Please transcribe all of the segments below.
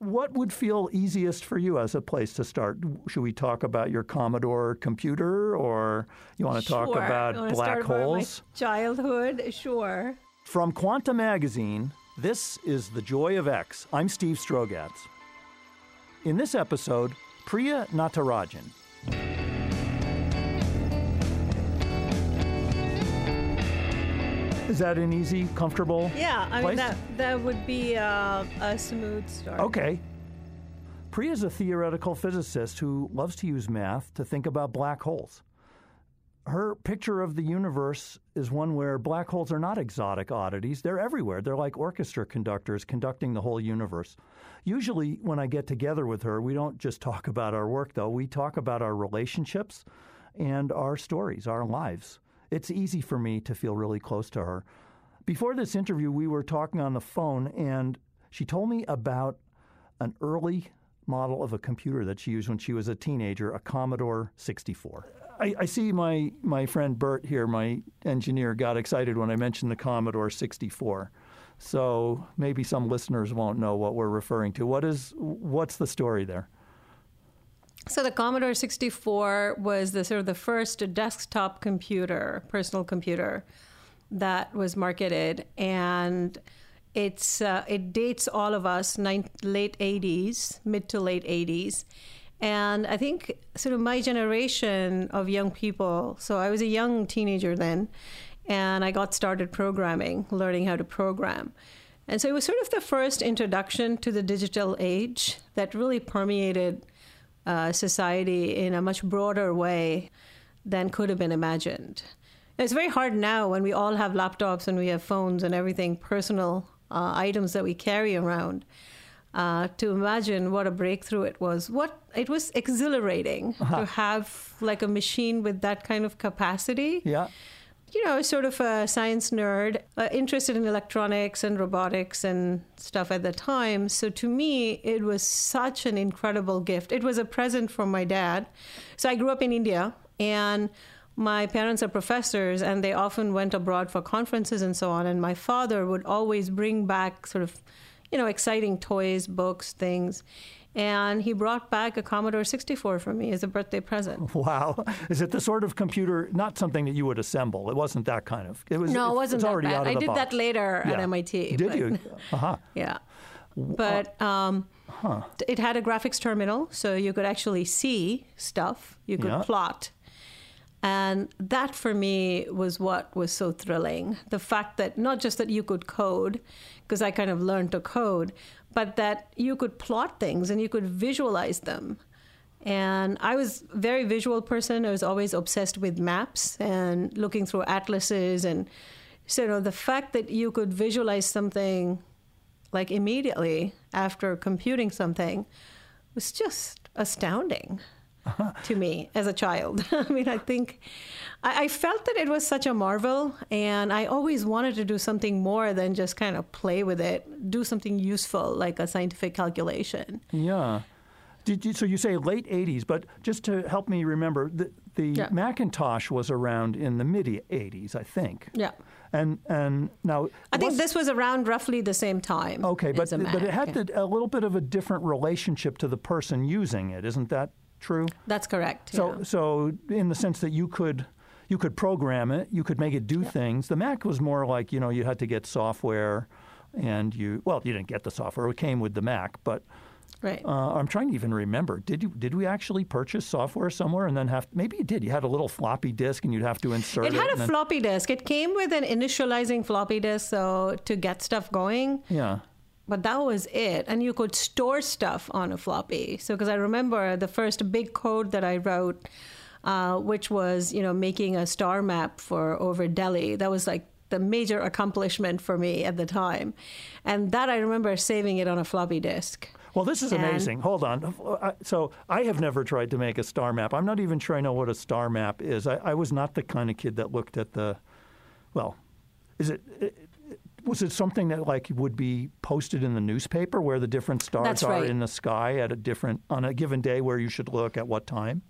what would feel easiest for you as a place to start? Should we talk about your Commodore computer, or you want to sure. talk about black about holes? my childhood, sure. From Quanta Magazine, this is The Joy of X. I'm Steve Strogatz. In this episode, Priya Natarajan. Is that an easy, comfortable? Yeah, I place? mean that that would be uh, a smooth start. Okay. Priya is a theoretical physicist who loves to use math to think about black holes. Her picture of the universe is one where black holes are not exotic oddities. They're everywhere. They're like orchestra conductors conducting the whole universe. Usually, when I get together with her, we don't just talk about our work, though. We talk about our relationships and our stories, our lives. It's easy for me to feel really close to her. Before this interview, we were talking on the phone, and she told me about an early model of a computer that she used when she was a teenager, a Commodore 64. I, I, see my, my friend Bert here, my engineer, got excited when I mentioned the Commodore 64. So maybe some listeners won't know what we're referring to. What is what's the story there? So the Commodore 64 was the sort of the first desktop computer, personal computer that was marketed, and it's uh, it dates all of us late 80s, mid to late 80s. And I think sort of my generation of young people, so I was a young teenager then, and I got started programming, learning how to program. And so it was sort of the first introduction to the digital age that really permeated uh, society in a much broader way than could have been imagined. It's very hard now when we all have laptops and we have phones and everything, personal uh, items that we carry around, uh, to imagine what a breakthrough it was. What it was exhilarating uh-huh. to have like a machine with that kind of capacity. Yeah you know, sort of a science nerd, uh, interested in electronics and robotics and stuff at the time. So to me, it was such an incredible gift. It was a present from my dad. So I grew up in India, and my parents are professors, and they often went abroad for conferences and so on. And my father would always bring back sort of, you know, exciting toys, books, things and he brought back a Commodore 64 for me as a birthday present. Wow. Is it the sort of computer, not something that you would assemble? It wasn't that kind of. It was, no, it wasn't that already bad. out of I did box. that later yeah. at MIT. Did but, you? Uh-huh. Yeah. But um, huh. it had a graphics terminal, so you could actually see stuff, you could yeah. plot. And that for me was what was so thrilling. The fact that not just that you could code, because I kind of learned to code, but that you could plot things and you could visualize them. And I was a very visual person. I was always obsessed with maps and looking through atlases. And so, you know, the fact that you could visualize something like immediately after computing something was just astounding Uh-huh. to me as a child. I mean, I think I, I, felt that it was such a marvel, and I always wanted to do something more than just kind of play with it, do something useful like a scientific calculation. Yeah. Did you, so you say late 80s, but just to help me remember, the, the Yeah. Macintosh was around in the mid 80s, I think. Yeah. And and now I think this was around roughly the same time. Okay, but but it had yeah. to, a little bit of a different relationship to the person using it, isn't that true? That's correct. So yeah. so in the sense that you could you could program it, you could make it do things. The Mac was more like you know you had to get software, and you well you didn't get the software; it came with the Mac. But right. uh, I'm trying to even remember. Did you did we actually purchase software somewhere and then have maybe you did? You had a little floppy disk and you'd have to insert it. It had a floppy disk. It came with an initializing floppy disk, so to get stuff going. Yeah. But that was it. And you could store stuff on a floppy. So, because I remember the first big code that I wrote, uh, which was, you know, making a star map for over Delhi. That was like the major accomplishment for me at the time. And that I remember saving it on a floppy disk. Well, this is And- amazing. Hold on. So I have never tried to make a star map. I'm not even sure I know what a star map is. I, I was not the kind of kid that looked at the. Well, is it? it was it something that like would be posted in the newspaper where the different stars are in the sky at a different on a given day where you should look at what time?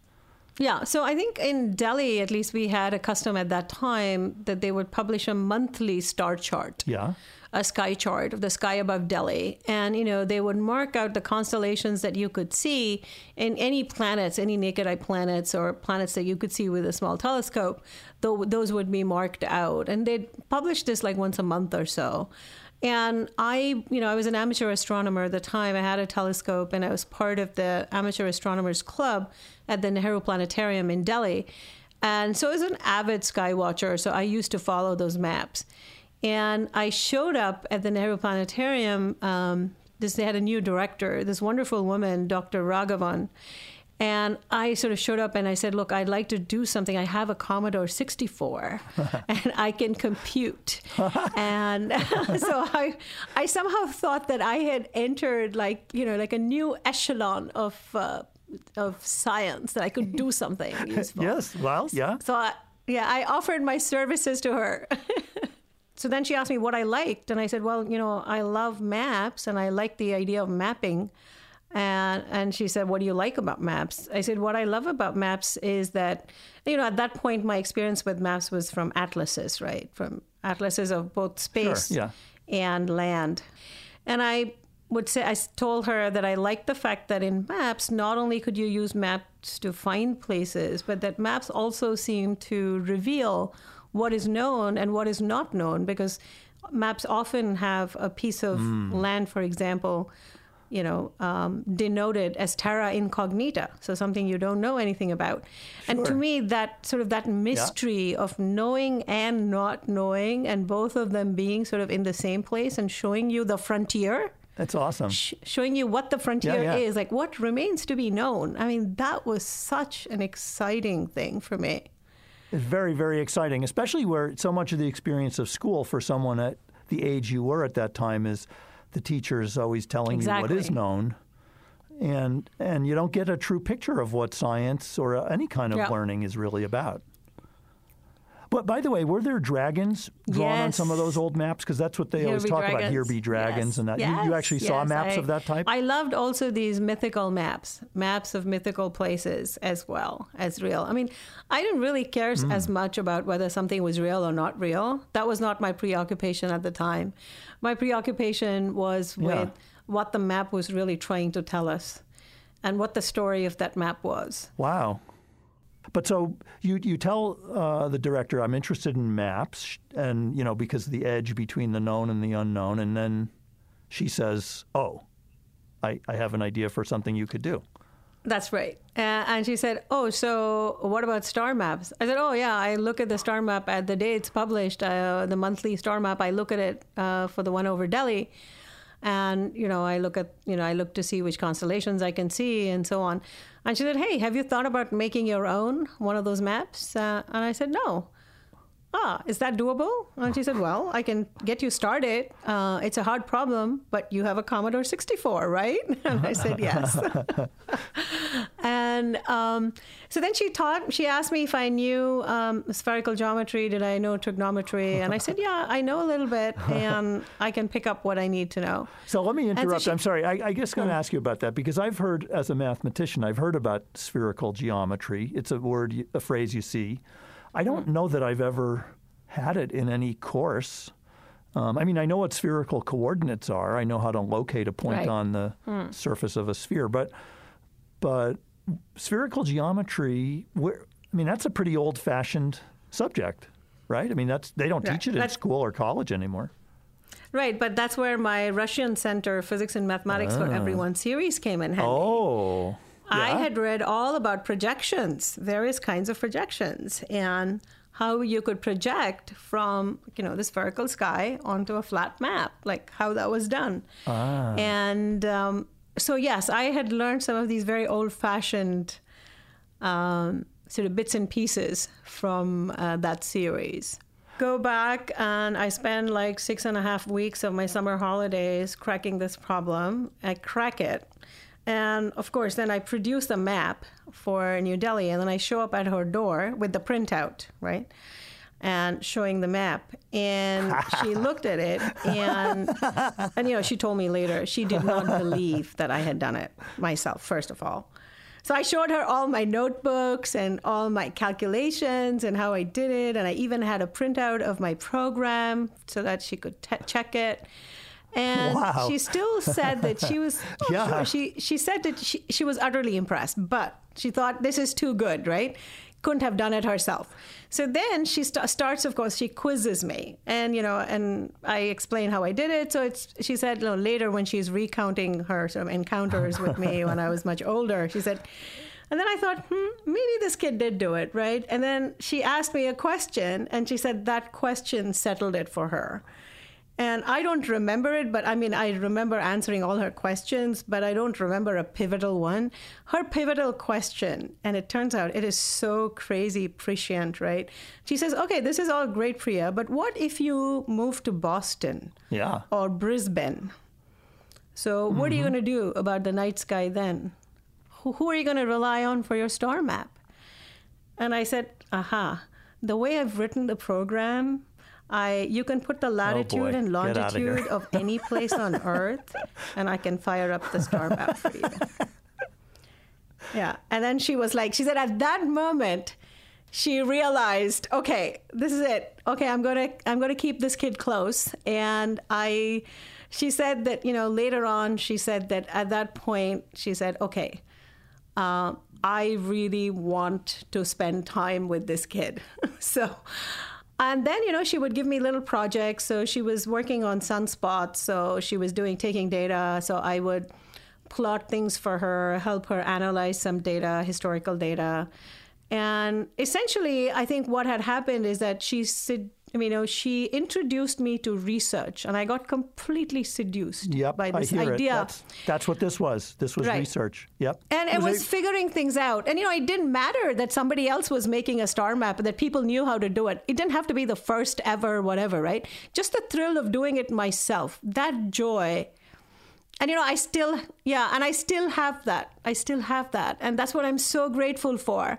Yeah, so I think in Delhi, at least, we had a custom at that time that they would publish a monthly star chart. Yeah. A sky chart of the sky above Delhi. And, you know, they would mark out the constellations that you could see in any planets, any naked eye planets or planets that you could see with a small telescope. Though those would be marked out. And they'd publish this like once a month or so. And I, you know, I was an amateur astronomer at the time. I had a telescope and I was part of the Amateur Astronomers Club at the Nehru Planetarium in Delhi. And so I was an avid sky watcher, so I used to follow those maps. And I showed up at the Nehru Planetarium. Um, this, they had a new director, this wonderful woman, Dr. Raghavan. And I sort of showed up and I said, Look, I'd like to do something. I have a Commodore 64 and I can compute. and so I, I somehow thought that I had entered like, you know, like a new echelon of, uh, of science, that I could do something useful. yes, well, yeah. So, I, yeah, I offered my services to her. So then she asked me what I liked. And I said, Well, you know, I love maps and I like the idea of mapping. And and she said, "What do you like about maps?" I said, "What I love about maps is that, you know, at that point, my experience with maps was from atlases, right? From atlases of both space Sure, yeah. and land." And I would say, I told her that I liked the fact that in maps, not only could you use maps to find places, but that maps also seem to reveal what is known and what is not known, because maps often have a piece of land, for example you know, um, denoted as terra incognita, so something you don't know anything about. And to me, that sort of that mystery of knowing and not knowing, and both of them being sort of in the same place and showing you the frontier, That's awesome. sh- showing you what the frontier Yeah, yeah. is, like what remains to be known. I mean, that was such an exciting thing for me. It's very, very exciting, especially where so much of the experience of school for someone at the age you were at that time is the teacher is always telling you what is known. And, and you don't get a true picture of what science or any kind of Yeah. learning is really about. But by the way, were there dragons drawn on some of those old maps? Because that's what they Here always talk about. Here be dragons, Yes. and that. You, you Yes, actually saw maps I- of that type. I loved also these mythical maps, maps of mythical places as well as real. I mean, I didn't really care Hmm. as much about whether something was real or not real. That was not my preoccupation at the time. My preoccupation was with Yeah. what the map was really trying to tell us and what the story of that map was. Wow. But so you you tell uh, the director, I'm interested in maps, and you know because the edge between the known and the unknown, and then she says, "Oh, I, I have an idea for something you could do." That's right. Uh, and she said, Oh, so what about star maps? I said, Oh, yeah, I look at the star map at the day it's published, uh, the monthly star map. I look at it uh, for the one over Delhi. And, you know, I look at, you know, I look to see which constellations I can see and so on. And she said, Hey, have you thought about making your own one of those maps? Uh, and I said, No. Ah, is that doable? And she said, Well, I can get you started. Uh, it's a hard problem, but you have a Commodore 64, right? And I said, Yes. and um, so then she taught, she asked me if I knew um, spherical geometry, did I know trigonometry? And I said, Yeah, I know a little bit, and I can pick up what I need to know. So let me so interrupt. she- I'm sorry. I, I guess going to ask you about that because I've heard, as a mathematician, I've heard about spherical geometry. It's a word, a phrase you see. I don't know that I've ever had it in any course. Um, I mean, I know what spherical coordinates are. I know how to locate a point Right. on the surface of a sphere, but but spherical geometry. Where, I mean, that's a pretty old-fashioned subject, right? I mean, that's they don't Right. teach it in That's- school or college anymore. Right, but that's where my Russian Center Physics and Mathematics for Everyone series came in handy. Oh, I had read all about projections, various kinds of projections, and how you could project from you know the spherical sky onto a flat map, like how that was done. Ah. And um, so yes, I had learned some of these very old-fashioned um, sort of bits and pieces from uh, that series. Go back and I spend like six and a half weeks of my summer holidays cracking this problem. I crack it. And of course, then I produce a map for New Delhi, and then I show up at her door with the printout, right? And showing the map. And she looked at it, and, and, you know, she told me later she did not believe that I had done it myself, first of all. So I showed her all my notebooks and all my calculations and how I did it. And I even had a printout of my program so that she could t- check it. And Wow. she still said that she was, oh, Yeah. sure. She, she said that she, she was utterly impressed, but she thought this is too good, right? Couldn't have done it herself. So then she st- starts, of course, she quizzes me, and you know, and I explain how I did it. So it's she said you know, later when she's recounting her sort of encounters with me when I was much older, she said. And then I thought, hmm, maybe this kid did do it, right? And then she asked me a question, and she said that question settled it for her. And I don't remember it, but I mean, I remember answering all her questions, but I don't remember a pivotal one. Her pivotal question, and it turns out it is so crazy prescient, right? She says, Okay, this is all great, Priya, but what if you move to Boston Yeah. or Brisbane? So, what are you mm-hmm. going to do about the night sky then? Who, who are you going to rely on for your star map? And I said, aha, the way I've written the program, I you can put the latitude boy. and longitude of any place on Earth, and I can fire up the star map for you. Yeah. And then she was like, she said at that moment, she realized, okay, this is it. Okay, I'm gonna I'm gonna keep this kid close. And I she said that, you know, later on she said that at that point she said, okay, uh, I really want to spend time with this kid. so and then, you know, she would give me little projects. So she was working on sunspots. So she was doing taking data. So I would plot things for her, help her analyze some data, historical data. And essentially, I think what had happened is that she said, you know, she introduced me to research, and I got completely seduced Yep. by this idea. it. That's, that's what this was. This was Right. research. Yep. And it was a- figuring things out. And, you know, it didn't matter that somebody else was making a star map that people knew how to do it. It didn't have to be the first ever, whatever, right? Just the thrill of doing it myself, that joy. And, you know, I still, yeah, and I still have that. I still have that. And that's what I'm so grateful for.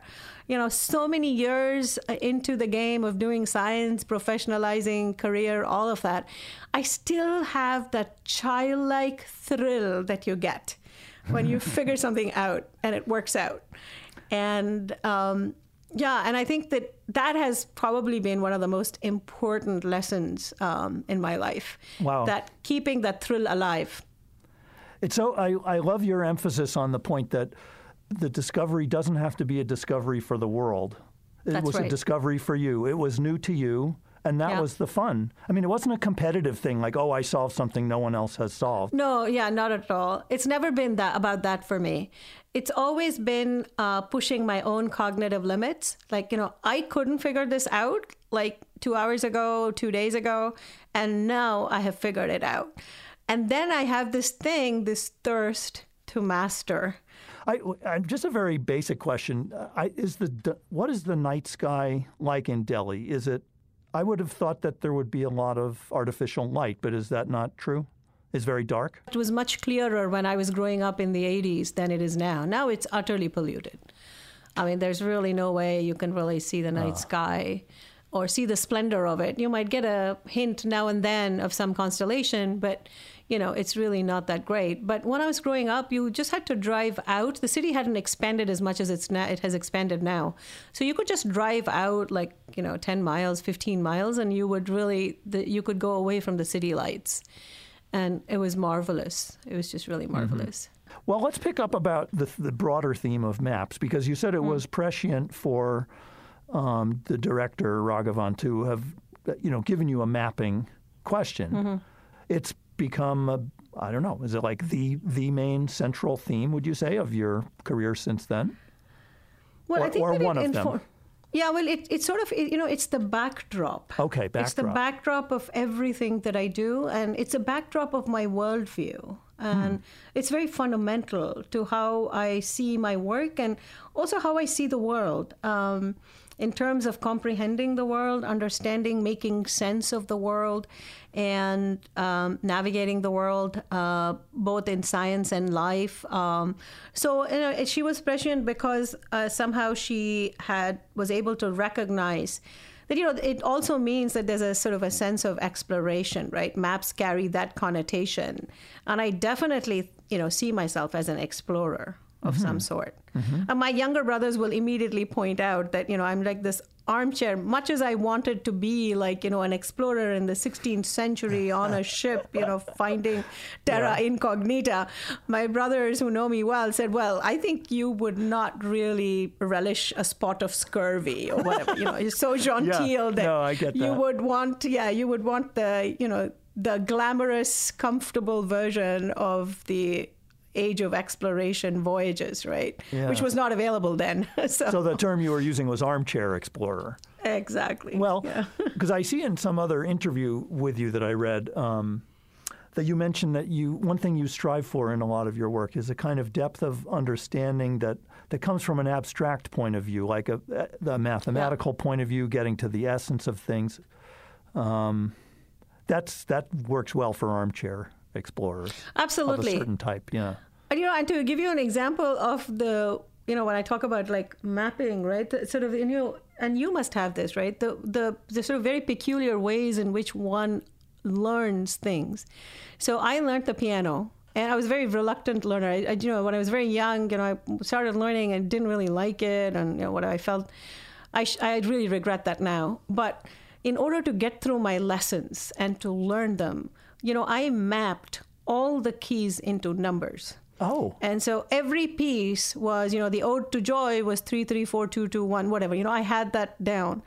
You know, so many years uh, into the game of doing science, professionalizing, career, all of that, I still have that childlike thrill that you get when you figure something out and it works out. And um, yeah, and I think that that has probably been one of the most important lessons um, in my life. Wow. That keeping that thrill alive. It's so I, I love your emphasis on the point that the discovery doesn't have to be a discovery for the world. It That's was a discovery for you. It was new to you, and that Yeah. was the fun. I mean, it wasn't a competitive thing like, oh, I solved something no one else has solved. No, yeah, not at all. It's never been that about that for me. It's always been uh, pushing my own cognitive limits. Like you know, I couldn't figure this out like two hours ago, two days ago, and now I have figured it out. And then I have this thing, this thirst to master. I, I just a very basic question. I, is the what is the night sky like in Delhi? Is it? I would have thought that there would be a lot of artificial light, but is that not true? It's very dark. It was much clearer when I was growing up in the 80s than it is now. Now it's utterly polluted. I mean, there's really no way you can really see the night ah. sky or see the splendor of it. You might get a hint now and then of some constellation, but you know, it's really not that great. But when I was growing up, you just had to drive out. The city hadn't expanded as much as it's now, it has expanded now. So you could just drive out like, you know, 10 miles, 15 miles and you would really the, you could go away from the city lights. And it was marvelous. It was just really mm-hmm. marvelous. Well, let's pick up about the, the broader theme of maps because you said it mm. was prescient for um, the director Raghavan to have, you know, given you a mapping question. Mm-hmm. It's become a, I don't know, is it like the the main central theme? Would you say of your career since then? Well, Or- I think or one it of them. Yeah, well, it, it's sort of, you know, it's the backdrop. Okay, backdrop. It's the backdrop. backdrop of everything that I do, and it's a backdrop of my worldview. And Hmm. it's very fundamental to how I see my work and also how I see the world. Um, in terms of comprehending the world, understanding, making sense of the world, and um, navigating the world, uh, both in science and life. Um, so you know, she was prescient because uh, somehow she had was able to recognize that you know it also means that there's a sort of a sense of exploration, right? Maps carry that connotation, and I definitely you know see myself as an explorer. Of some mm-hmm. sort. Mm-hmm. And my younger brothers will immediately point out that, you know, I'm like this armchair, much as I wanted to be like, you know, an explorer in the 16th century on a ship, you know, finding terra Yeah. incognita. My brothers who know me well said, well, I think you would not really relish a spot of scurvy or whatever, you know, you're so genteel that No, I get you would want, yeah, you would want the, you know, the glamorous, comfortable version of the age of exploration voyages, right? Yeah. Which was not available then. so, So the term you were using was armchair explorer. exactly. Well, yeah. because I see in some other interview with you that I read um, that you mentioned that you one thing you strive for in a lot of your work is a kind of depth of understanding that that comes from an abstract point of view, like a, the mathematical point of view, getting to the essence of things. Um, that's that works well for armchair explorers Absolutely. certain type. Yeah. And, you know, and to give you an example of the, you know, when I talk about like mapping, right? The, sort of, you know, and you must have this, right? The the the sort of very peculiar ways in which one learns things. So I learned the piano. And I was a very reluctant learner. I, I, you know, when I was very young, you know, I started learning and didn't really like it, and you know what I felt. I sh- I really regret that now. But in order to get through my lessons and to learn them, you know, I mapped all the keys into numbers. Oh. And so every piece was, you know, the ode to joy was three, three, four, two, two, one, whatever. You know, I had that down.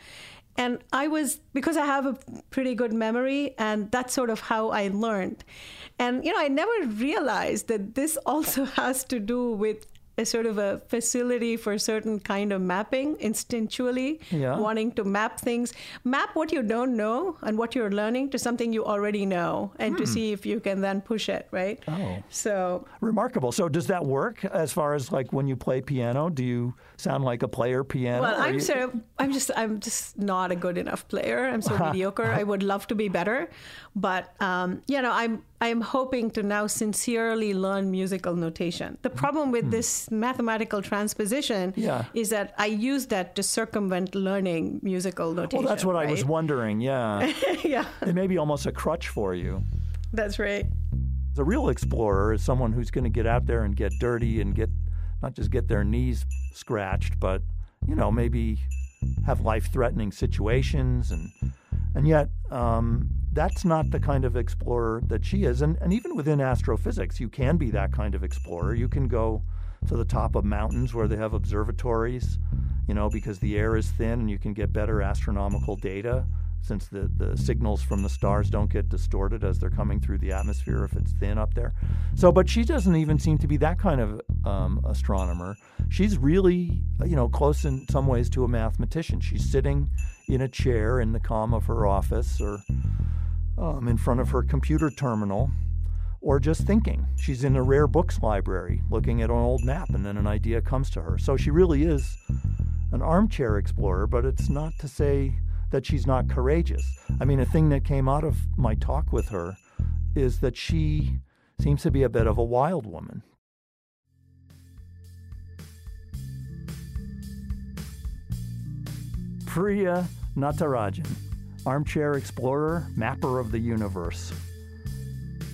And I was, because I have a pretty good memory, and that's sort of how I learned. And, you know, I never realized that this also has to do with a sort of a facility for certain kind of mapping instinctually, Yeah. wanting to map things, map what you don't know and what you're learning to something you already know, and to see if you can then push it, right? Oh. So Remarkable. So does that work as far as like when you play piano? Do you sound like a player piano? Well, I'm you- sort of, I'm just, I'm just not a good enough player. I'm so mediocre. I would love to be better, but um, you know, I'm, I'm hoping to now sincerely learn musical notation. The mm-hmm. problem with mm. this mathematical transposition. Yeah. is that I use that to circumvent learning musical notation. Well, that's what I was wondering. Yeah. yeah, it may be almost a crutch for you. that's right. The real explorer is someone who's going to get out there and get dirty and get not just get their knees scratched, but you know maybe have life-threatening situations and and yet um, that's not the kind of explorer that she is. And, and even within astrophysics, you can be that kind of explorer. You can go to the top of mountains where they have observatories, you know, because the air is thin and you can get better astronomical data since the, the signals from the stars don't get distorted as they're coming through the atmosphere if it's thin up there. So, but she doesn't even seem to be that kind of um, astronomer. She's really, you know, close in some ways to a mathematician. She's sitting in a chair in the calm of her office or um, in front of her computer terminal or just thinking. She's in a rare books library looking at an old map and then an idea comes to her. So she really is an armchair explorer, but it's not to say that she's not courageous. I mean, a thing that came out of my talk with her is that she seems to be a bit of a wild woman. Priya Natarajan, armchair explorer, mapper of the universe.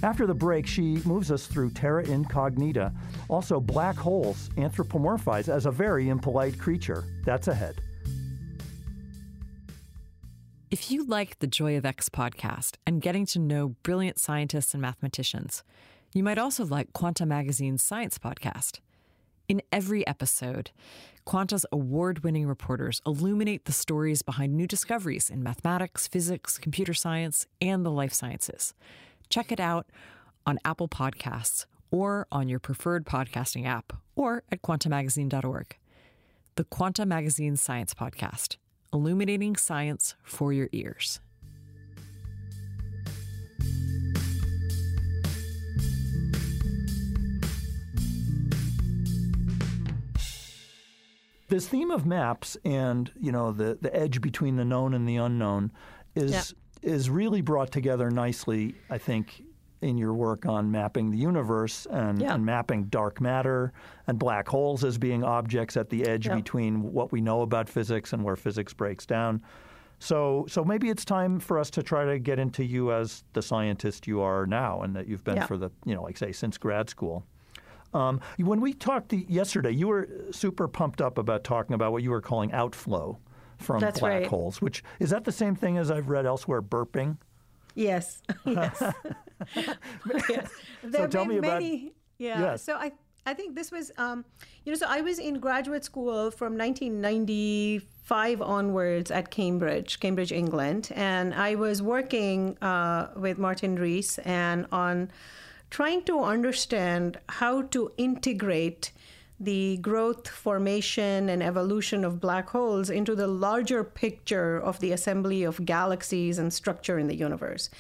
After the break, she moves us through terra incognita, also black holes anthropomorphized as a very impolite creature. That's ahead. If you like the Joy of X podcast and getting to know brilliant scientists and mathematicians, you might also like Quanta Magazine's science podcast. In every episode, Quanta's award winning reporters illuminate the stories behind new discoveries in mathematics, physics, computer science, and the life sciences. Check it out on Apple Podcasts or on your preferred podcasting app or at quantamagazine.org. The Quanta Magazine Science Podcast, illuminating science for your ears. This theme of maps and you know the the edge between the known and the unknown is Yeah. is really brought together nicely, I think, in your work on mapping the universe and, Yeah. and mapping dark matter and black holes as being objects at the edge Yeah. between what we know about physics and where physics breaks down. So, so maybe it's time for us to try to get into you as the scientist you are now, and that you've been Yeah. for the, you know, like say since grad school. Um, when we talked yesterday, you were super pumped up about talking about what you were calling outflow from That's black right. holes. Which is that the same thing as I've read elsewhere? Burping. Yes. Yes. yes. There tell have me been about- many. Yeah. Yes. So I, I think this was, um, you know, so I was in graduate school from 1995 onwards at Cambridge, Cambridge, England, and I was working uh, with Martin Rees and on trying to understand how to integrate the growth, formation, and evolution of black holes into the larger picture of the assembly of galaxies and structure in the universe.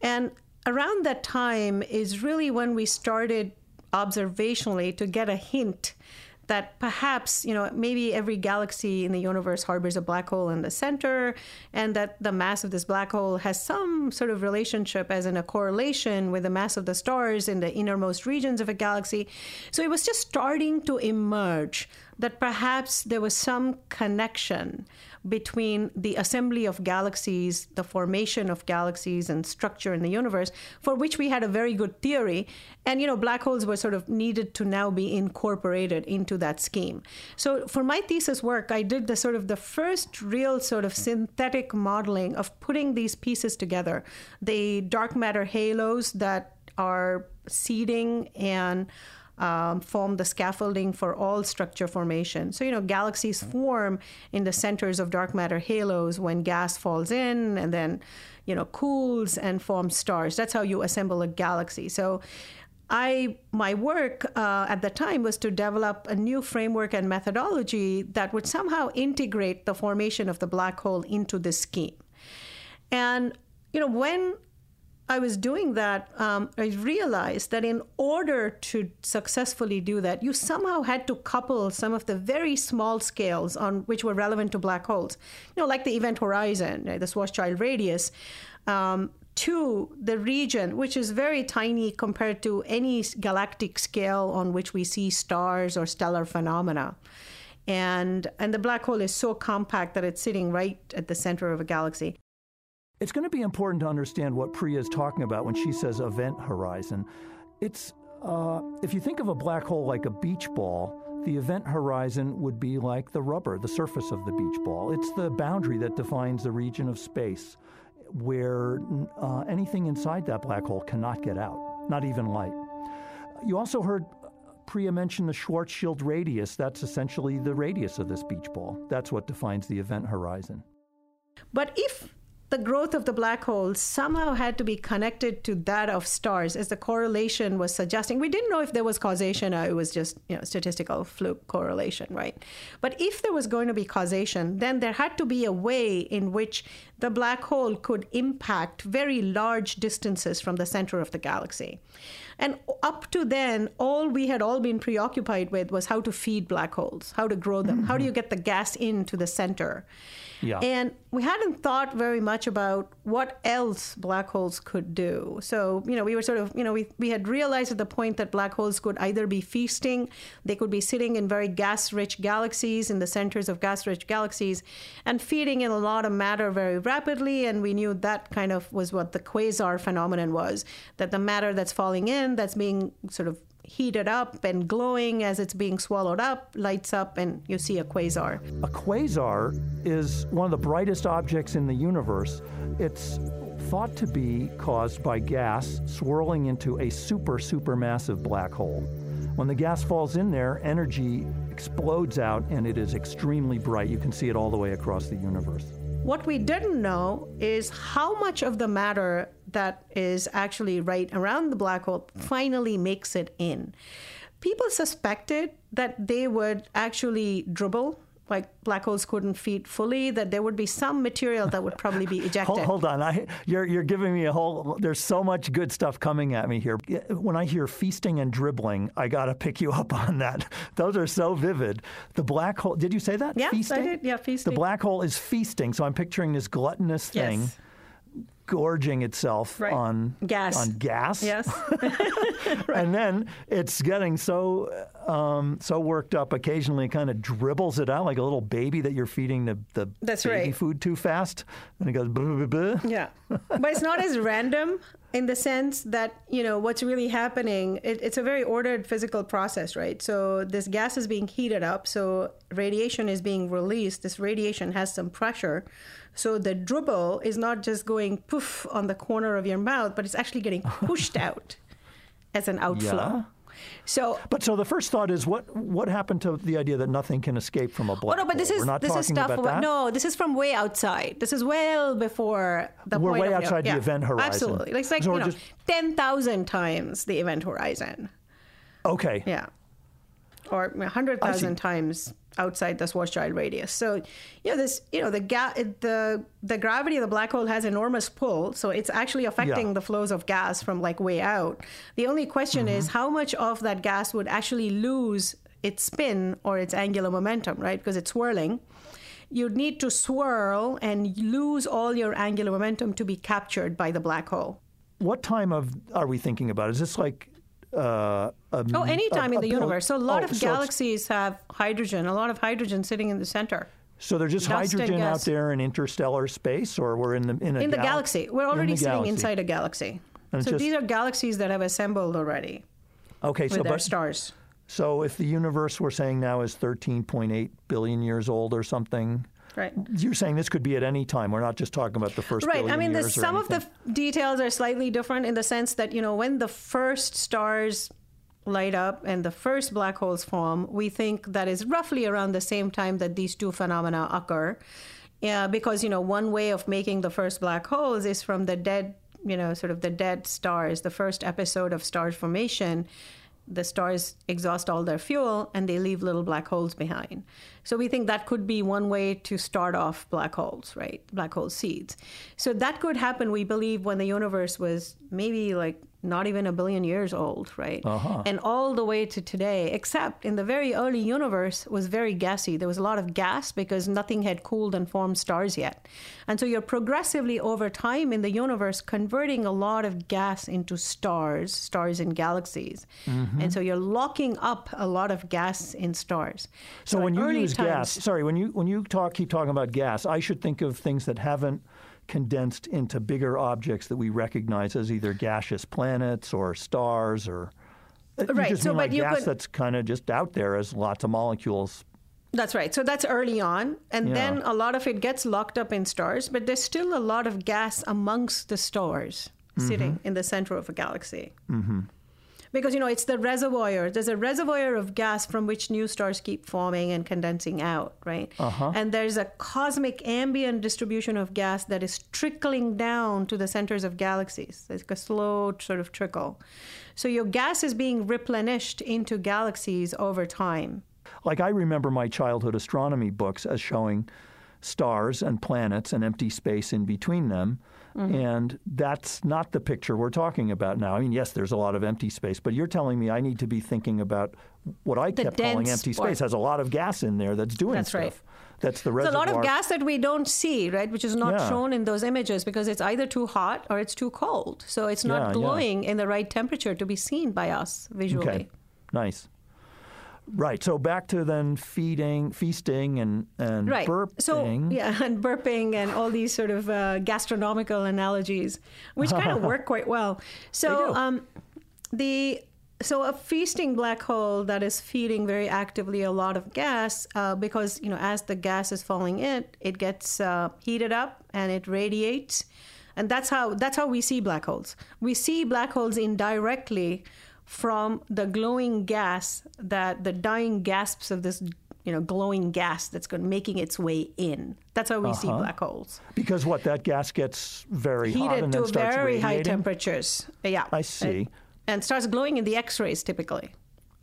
And around that time is really when we started observationally to get a hint that perhaps you know maybe every galaxy in the universe harbors a black hole in the center and that the mass of this black hole has some sort of relationship as in a correlation with the mass of the stars in the innermost regions of a galaxy. So it was just starting to emerge that perhaps there was some connection between the assembly of galaxies, the formation of galaxies, and structure in the universe, for which we had a very good theory. And, you know, black holes were sort of needed to now be incorporated into that scheme. So for my thesis work, I did the sort of the first real sort of synthetic modeling of putting these pieces together. The dark matter halos that are seeding and um, form the scaffolding for all structure formation. So, you know, galaxies form in the centers of dark matter halos when gas falls in and then, you know, cools and forms stars. That's how you assemble a galaxy. So, I my work uh, at the time was to develop a new framework and methodology that would somehow integrate the formation of the black hole into this scheme. And you know when I was doing that, um, I realized that in order to successfully do that, you somehow had to couple some of the very small scales on which were relevant to black holes, you know, like the event horizon, right, the Schwarzschild radius, um, to the region, which is very tiny compared to any galactic scale on which we see stars or stellar phenomena. And, and the black hole is so compact that it's sitting right at the center of a galaxy. It's going to be important to understand what Priya is talking about when she says event horizon. It's uh, if you think of a black hole like a beach ball, the event horizon would be like the rubber, the surface of the beach ball. It's the boundary that defines the region of space where uh, anything inside that black hole cannot get out, not even light. You also heard Priya mention the Schwarzschild radius. That's essentially the radius of this beach ball. That's what defines the event horizon. But if the growth of the black hole somehow had to be connected to that of stars, as the correlation was suggesting. We didn't know if there was causation or it was just you know statistical fluke correlation, right? But if there was going to be causation, then there had to be a way in which the black hole could impact very large distances from the center of the galaxy. And up to then, all we had all been preoccupied with was how to feed black holes, how to grow them, mm-hmm. how do you get the gas into the center. Yeah. And we hadn't thought very much about what else black holes could do. So, you know, we were sort of, you know, we, we had realized at the point that black holes could either be feasting, they could be sitting in very gas rich galaxies, in the centers of gas rich galaxies, and feeding in a lot of matter very rapidly. And we knew that kind of was what the quasar phenomenon was that the matter that's falling in, that's being sort of heated up and glowing as it's being swallowed up, lights up, and you see a quasar. A quasar is one of the brightest objects in the universe. It's thought to be caused by gas swirling into a super, supermassive black hole. When the gas falls in there, energy explodes out and it is extremely bright. You can see it all the way across the universe. What we didn't know is how much of the matter that is actually right around the black hole hmm. finally makes it in. People suspected that they would actually dribble like black holes couldn't feed fully, that there would be some material that would probably be ejected. hold, hold, on, I, you're you're giving me a whole. There's so much good stuff coming at me here. When I hear feasting and dribbling, I got to pick you up on that. Those are so vivid. The black hole. Did you say that? Yeah, feasting? I did. Yeah, feasting. The black hole is feasting. So I'm picturing this gluttonous thing. Yes gorging itself right. on gas. On gas. Yes. right. And then it's getting so um, so worked up occasionally, it kind of dribbles it out like a little baby that you're feeding the, the That's baby right. food too fast, and it goes. Blah, blah, blah, blah. Yeah, but it's not as random in the sense that you know what's really happening. It, it's a very ordered physical process, right? So this gas is being heated up, so radiation is being released. This radiation has some pressure, so the dribble is not just going poof on the corner of your mouth, but it's actually getting pushed out as an outflow. Yeah. So But so the first thought is what what happened to the idea that nothing can escape from a black Oh no, but this hole? is this is stuff. about that. No, this is from way outside. This is well before the We're way of, outside the yeah, event horizon. Absolutely, it's like So you know, just- ten thousand times the event horizon. Okay. Yeah, or hundred thousand times outside the Schwarzschild radius. So, you know, this, you know, the ga- the the gravity of the black hole has enormous pull, so it's actually affecting Yeah. the flows of gas from like way out. The only question is Mm-hmm. how much of that gas would actually lose its spin or its angular momentum, right? Because it's swirling. You'd need to swirl and lose all your angular momentum to be captured by the black hole. What time of are we thinking about? Is this like uh, a, Oh, any time in the universe. So a lot oh, of so galaxies have hydrogen, a lot of hydrogen sitting in the center. So there's just Dust hydrogen out there in interstellar space, or we're in the in, a in the gal- galaxy. We're in already the sitting galaxy. inside a galaxy. And so just- these are galaxies that have assembled already Okay, so but stars. so if the universe we're saying now is 13.8 billion years old or something, Right. you're saying this could be at any time. We're not just talking about the first Right. I mean, the, some of the f- details are slightly different in the sense that, you know, when the first stars light up and the first black holes form, we think that is roughly around the same time that these two phenomena occur. Yeah, because, you know, one way of making the first black holes is from the dead, you know, sort of the dead stars, the first episode of star formation. The stars exhaust all their fuel and they leave little black holes behind. So we think that could be one way to start off black holes, right? Black hole seeds. So that could happen, we believe, when the universe was maybe like not even a billion years old, right? Uh-huh. And all the way to today, except in the very early universe was very gassy. There was a lot of gas because nothing had cooled and formed stars yet. And so you're progressively over time in the universe converting a lot of gas into stars, stars in galaxies. Mm-hmm. And so you're locking up a lot of gas in stars. So in when you use gas, sorry, when you when you talk keep talking about gas, I should think of things that haven't condensed into bigger objects that we recognize as either gaseous planets or stars or uh, Right, just so but like you gas could- that's kind of just out there as lots of molecules. That's right. So that's early on. And Yeah. then a lot of it gets locked up in stars, but there's still a lot of gas amongst the stars sitting in the center of a galaxy. Mm-hmm. Because, you know, it's the reservoir. There's a reservoir of gas from which new stars keep forming and condensing out, right? Uh-huh. And there's a cosmic ambient distribution of gas that is trickling down to the centers of galaxies. It's like a slow sort of trickle. So your gas is being replenished into galaxies over time. Like I remember my childhood astronomy books as showing stars and planets and empty space in between them. Mm-hmm. And that's not the picture we're talking about now. I mean, yes, there's a lot of empty space, but you're telling me I need to be thinking about what I kept calling empty space has a lot of gas in there that's doing That's stuff. right. That's the There's a lot of gas that we don't see, right? Which is not Yeah. shown in those images because it's either too hot or it's too cold. So it's not yeah. glowing in the right temperature to be seen by us visually. Okay, nice. Right. So back to then feeding, feasting, and and Right. burping. So yeah, and burping and all these sort of uh, gastronomical analogies, which kind of work quite well. So um, the so a feasting black hole that is feeding very actively a lot of gas uh, because you know as the gas is falling in, it gets uh, heated up and it radiates, and that's how that's how we see black holes. We see black holes indirectly from the glowing gas that the dying gasps of this you know glowing gas that's going making its way in. That's how we see black holes. Because what that gas gets very hot heated and to then starts very high temperatures. Yeah. I see. and, and starts glowing in the x-rays typically.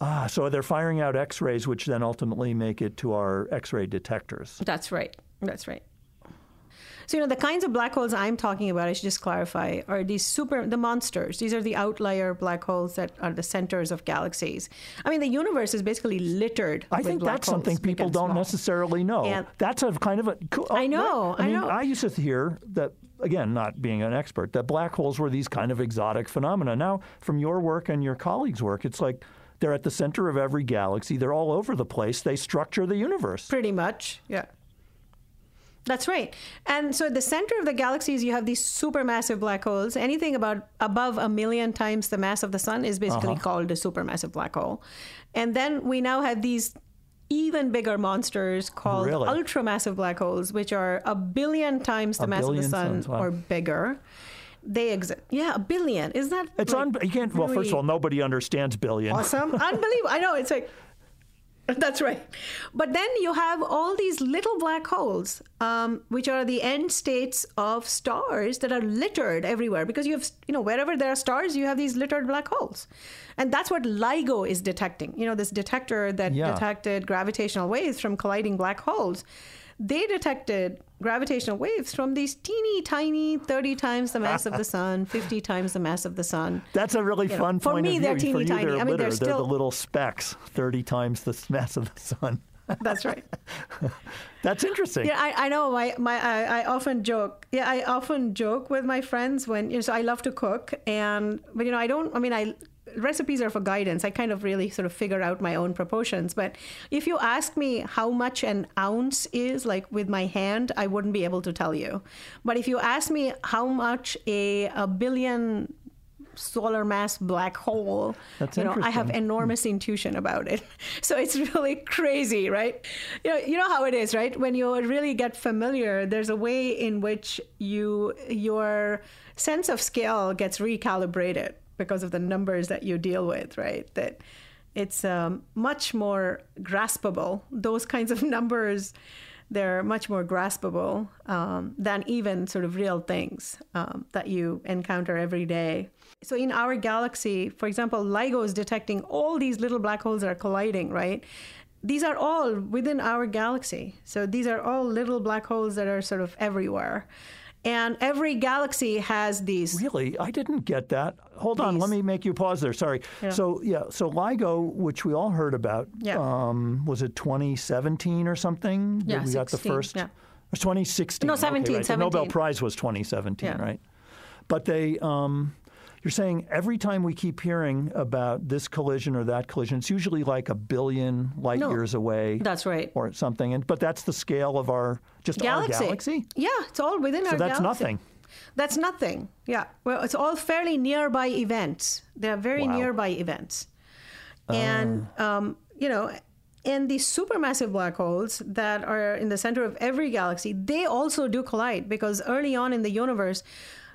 Ah, so they're firing out X-rays, which then ultimately make it to our X-ray detectors. that's right. That's right so you know the kinds of black holes i'm talking about i should just clarify are these super the monsters these are the outlier black holes that are the centers of galaxies i mean the universe is basically littered I think that's something people don't small. necessarily know. And- that's a kind of a. cool- I know, I I mean, know. I used to hear that again, not being an expert, that black holes were these kind of exotic phenomena. Now, from your work and your colleagues' work, it's like They're at the center of every galaxy. They're all over the place. They structure the universe. Pretty much, yeah. That's right. And so at the center of the galaxies, you have these supermassive black holes. Anything about above a million times the mass of the sun is basically Uh-huh. called a supermassive black hole. And then we now have these even bigger monsters called Really? ultramassive black holes, which are a billion times the A mass of the sun wow. or bigger. They exist. Yeah, a billion. Is that It's like, un- you can't. Well, first of all, nobody understands billion. awesome unbelievable i know it's like that's right. But then you have all these little black holes um, which are the end states of stars that are littered everywhere because you have you know wherever there are stars you have these littered black holes. And that's what ligo is detecting. You know this detector that Yeah. detected gravitational waves from colliding black holes they detected gravitational waves from these teeny tiny 30 times the mass of the sun 50 times the mass of the sun That's a really You know, fun for me, of view. they're for teeny you, tiny. they're I mean, they're still- the little specks, thirty times the mass of the sun. that's right That's interesting. Yeah, I, I know. My, my I, I often joke. Yeah, I often joke with my friends when you know. So I love to cook, and but you know, I don't. I mean, I recipes are for guidance. I kind of really sort of figure out my own proportions. But if you ask me how much an ounce is, like with my hand, I wouldn't be able to tell you. But if you ask me how much a a billion solar mass black hole. That's you know, I have interesting. Hmm. enormous intuition about it. So it's really crazy, right? You know, you know how it is, right? When you really get familiar, there's a way in which you your sense of scale gets recalibrated because of the numbers that you deal with, right? That it's um, much more graspable. Those kinds of numbers, they're much more graspable um, than even sort of real things um, that you encounter every day. So in our galaxy, for example, LIGO is detecting all these little black holes that are colliding, right? These are all within our galaxy. So these are all little black holes that are sort of everywhere. And every galaxy has these. Really, I didn't get that. Hold on, let me make you pause there. Sorry. Yeah. So yeah, so LIGO, which we all heard about, Yeah. um, was it 2017 or something? Yeah, we got the first. yeah. Was 2016. No, okay, 17. The Nobel Prize was 2017, Yeah. right? But they, um, you're saying every time we keep hearing about this collision or that collision, it's usually like a billion light No, years away. That's right. or something. And but that's the scale of our just Galaxy. our galaxy. Yeah, it's all within So our galaxy. So that's nothing. That's nothing. Yeah. Well, it's all fairly nearby events. They're very Wow. nearby events. And, um, you know, and these supermassive black holes that are in the center of every galaxy, they also do collide because early on in the universe,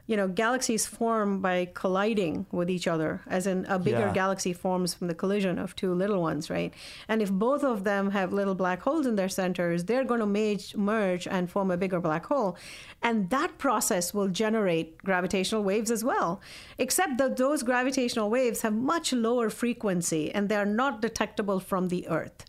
you know, galaxies form by colliding with each other, as in a bigger Yeah. galaxy forms from the collision of two little ones, right? And if both of them have little black holes in their centers, they're going to merge, merge and form a bigger black hole. And that process will generate gravitational waves as well, except that those gravitational waves have much lower frequency and they're not detectable from the Earth.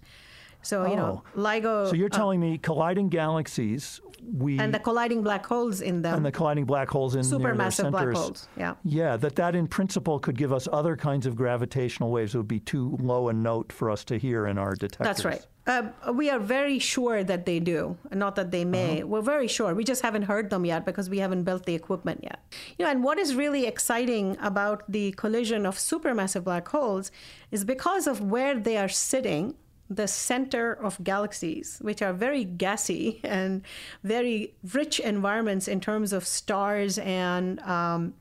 So, you know, oh. LIGO Oh. So you're uh, telling me colliding galaxies, we and the colliding black holes in them, and the colliding black holes in supermassive black holes. Yeah. Yeah, that that in principle could give us other kinds of gravitational waves. It would be too low a note for us to hear in our detectors. That's right. Uh, we are very sure that they do, not that they may. Uh-huh. We're very sure. We just haven't heard them yet because we haven't built the equipment yet. You know, and what is really exciting about the collision of supermassive black holes is because of where they are sitting. The center of galaxies, which are very gassy and very rich environments in terms of stars and um,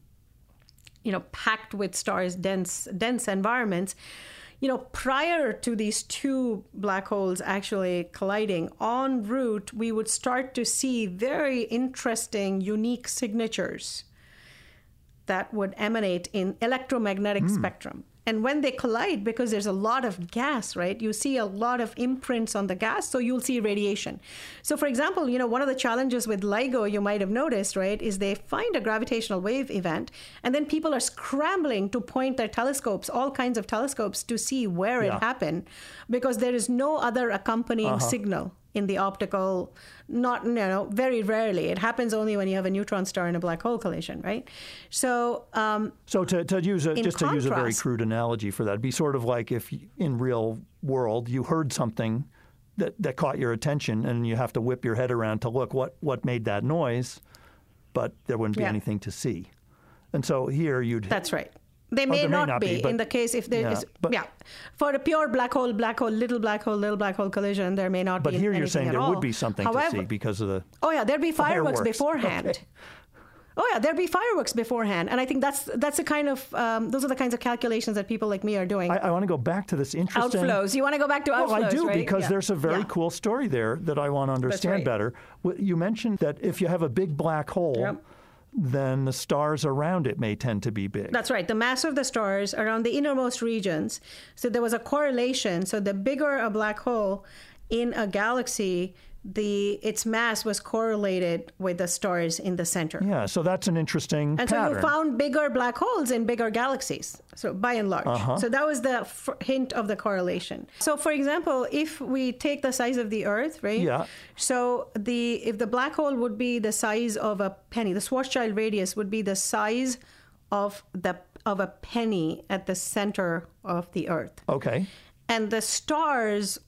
you know packed with stars dense dense environments. You know prior to these two black holes actually colliding en route we would start to see very interesting unique signatures that would emanate in electromagnetic spectrum and when they collide because there's a lot of gas right? You see a lot of imprints on the gas so you'll see radiation. So for example you know one of the challenges with ligo you might have noticed right is they find a gravitational wave event and then people are scrambling to point their telescopes all kinds of telescopes to see where Yeah. it happened because there is no other accompanying uh-huh. signal in the optical not you know very rarely it happens only when you have a neutron star and a black hole collision right so um, So to, to use a, just to use a very crude analogy for that, it'd be sort of like if in real world you heard something that, that caught your attention and you have to whip your head around to look what, what made that noise, but there wouldn't be Yeah. anything to see. And so here you'd That's right. They may, there may not, not be, be, in the case if there Yeah, is. but- yeah, for a pure black hole, black hole, little black hole, little black hole collision, there may not But be. But here you're saying there all. would be something However, to see because of the. Oh yeah, there'd be fireworks, Fireworks. beforehand. Okay. Oh yeah, there'd be fireworks beforehand, and I think that's that's the kind of um, those are the kinds of calculations that people like me are doing. I, I want to go back to this interesting. outflows. You want to go back to outflows, Well, I do right? because Yeah. there's a very Yeah. cool story there that I want to understand right. better. You mentioned that if you have a big black hole, Yep. Then the stars around it may tend to be big. That's right. The mass of the stars around the innermost regions. So there was a correlation. So the bigger a black hole in a galaxy, the its mass was correlated with the stars in the center. yeah, so that's an interesting And pattern. so you found bigger black holes in bigger galaxies. So by and large, Uh-huh. so that was the f- hint of the correlation. So for example, if we take the size of the Earth, right? Yeah. So the if the black hole would be the size of a penny, the Schwarzschild radius would be the size of the of a penny at the center of the Earth, okay. and the stars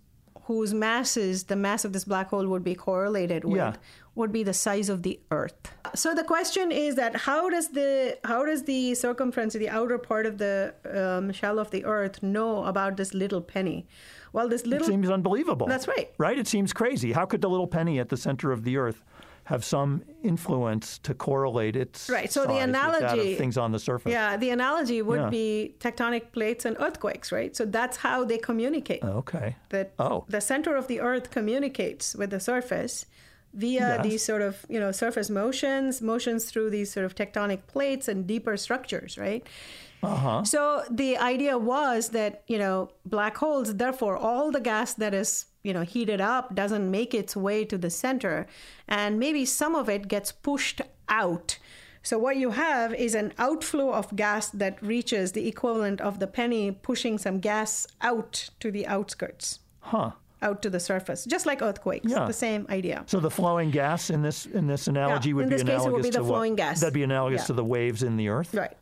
whose masses the mass of this black hole would be correlated with Yeah. would be the size of the earth so the question is that how does the how does the circumference the outer part of the um, shell of the earth know about this little penny well this It little seems unbelievable. That's right. Right? It seems crazy. How could the little penny at the center of the Earth have some influence to correlate its Right, so the analogy- of things on the surface? yeah the analogy would Yeah. be tectonic plates and earthquakes right so that's how they communicate Okay. that Oh. the center of the earth communicates with the surface via Yes. these sort of you know surface motions motions through these sort of tectonic plates and deeper structures right Uh-huh. so the idea was that you know black holes therefore all the gas that is you know heated up doesn't make its way to the center and maybe some of it gets pushed out so what you have is an outflow of gas that reaches the equivalent of the penny pushing some gas out to the outskirts Huh. out to the surface, just like earthquakes. Yeah. The same idea. So the flowing gas in this in this analogy Yeah, would in be this case, it analogous would be to the what? flowing gas. That'd be analogous Yeah. to the waves in the Earth. Right.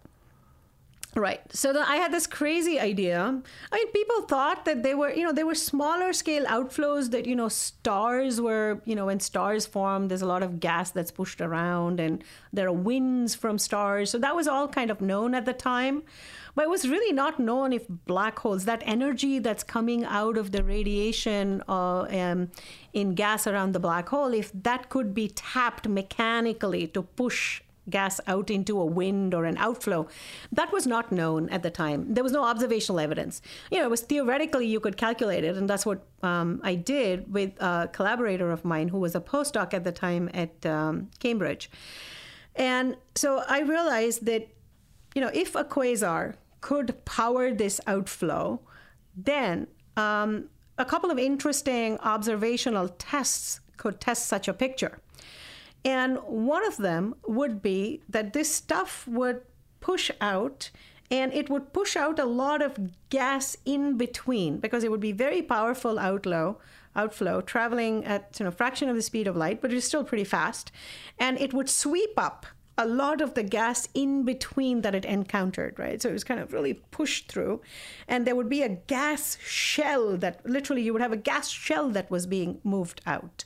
Right. So then I had this crazy idea. I mean, people thought that they were, you know, they were smaller scale outflows that, you know, stars were, you know, when stars form, there's a lot of gas that's pushed around and there are winds from stars. So that was all kind of known at the time. But it was really not known if black holes, that energy that's coming out of the radiation uh, um, in gas around the black hole, if that could be tapped mechanically to push gas out into a wind or an outflow. That was not known at the time. There was no observational evidence. You know, it was theoretically you could calculate it, and that's what um, I did with a collaborator of mine who was a postdoc at the time at um, Cambridge. And so I realized that, you know, if a quasar could power this outflow, then um, a couple of interesting observational tests could test such a picture. And one of them would be that this stuff would push out and it would push out a lot of gas in between because it would be very powerful outflow outflow traveling at you know fraction of the speed of light but it's still pretty fast and it would sweep up a lot of the gas in between that it encountered, right? So it was kind of really pushed through. And there would be a gas shell that literally you would have a gas shell that was being moved out.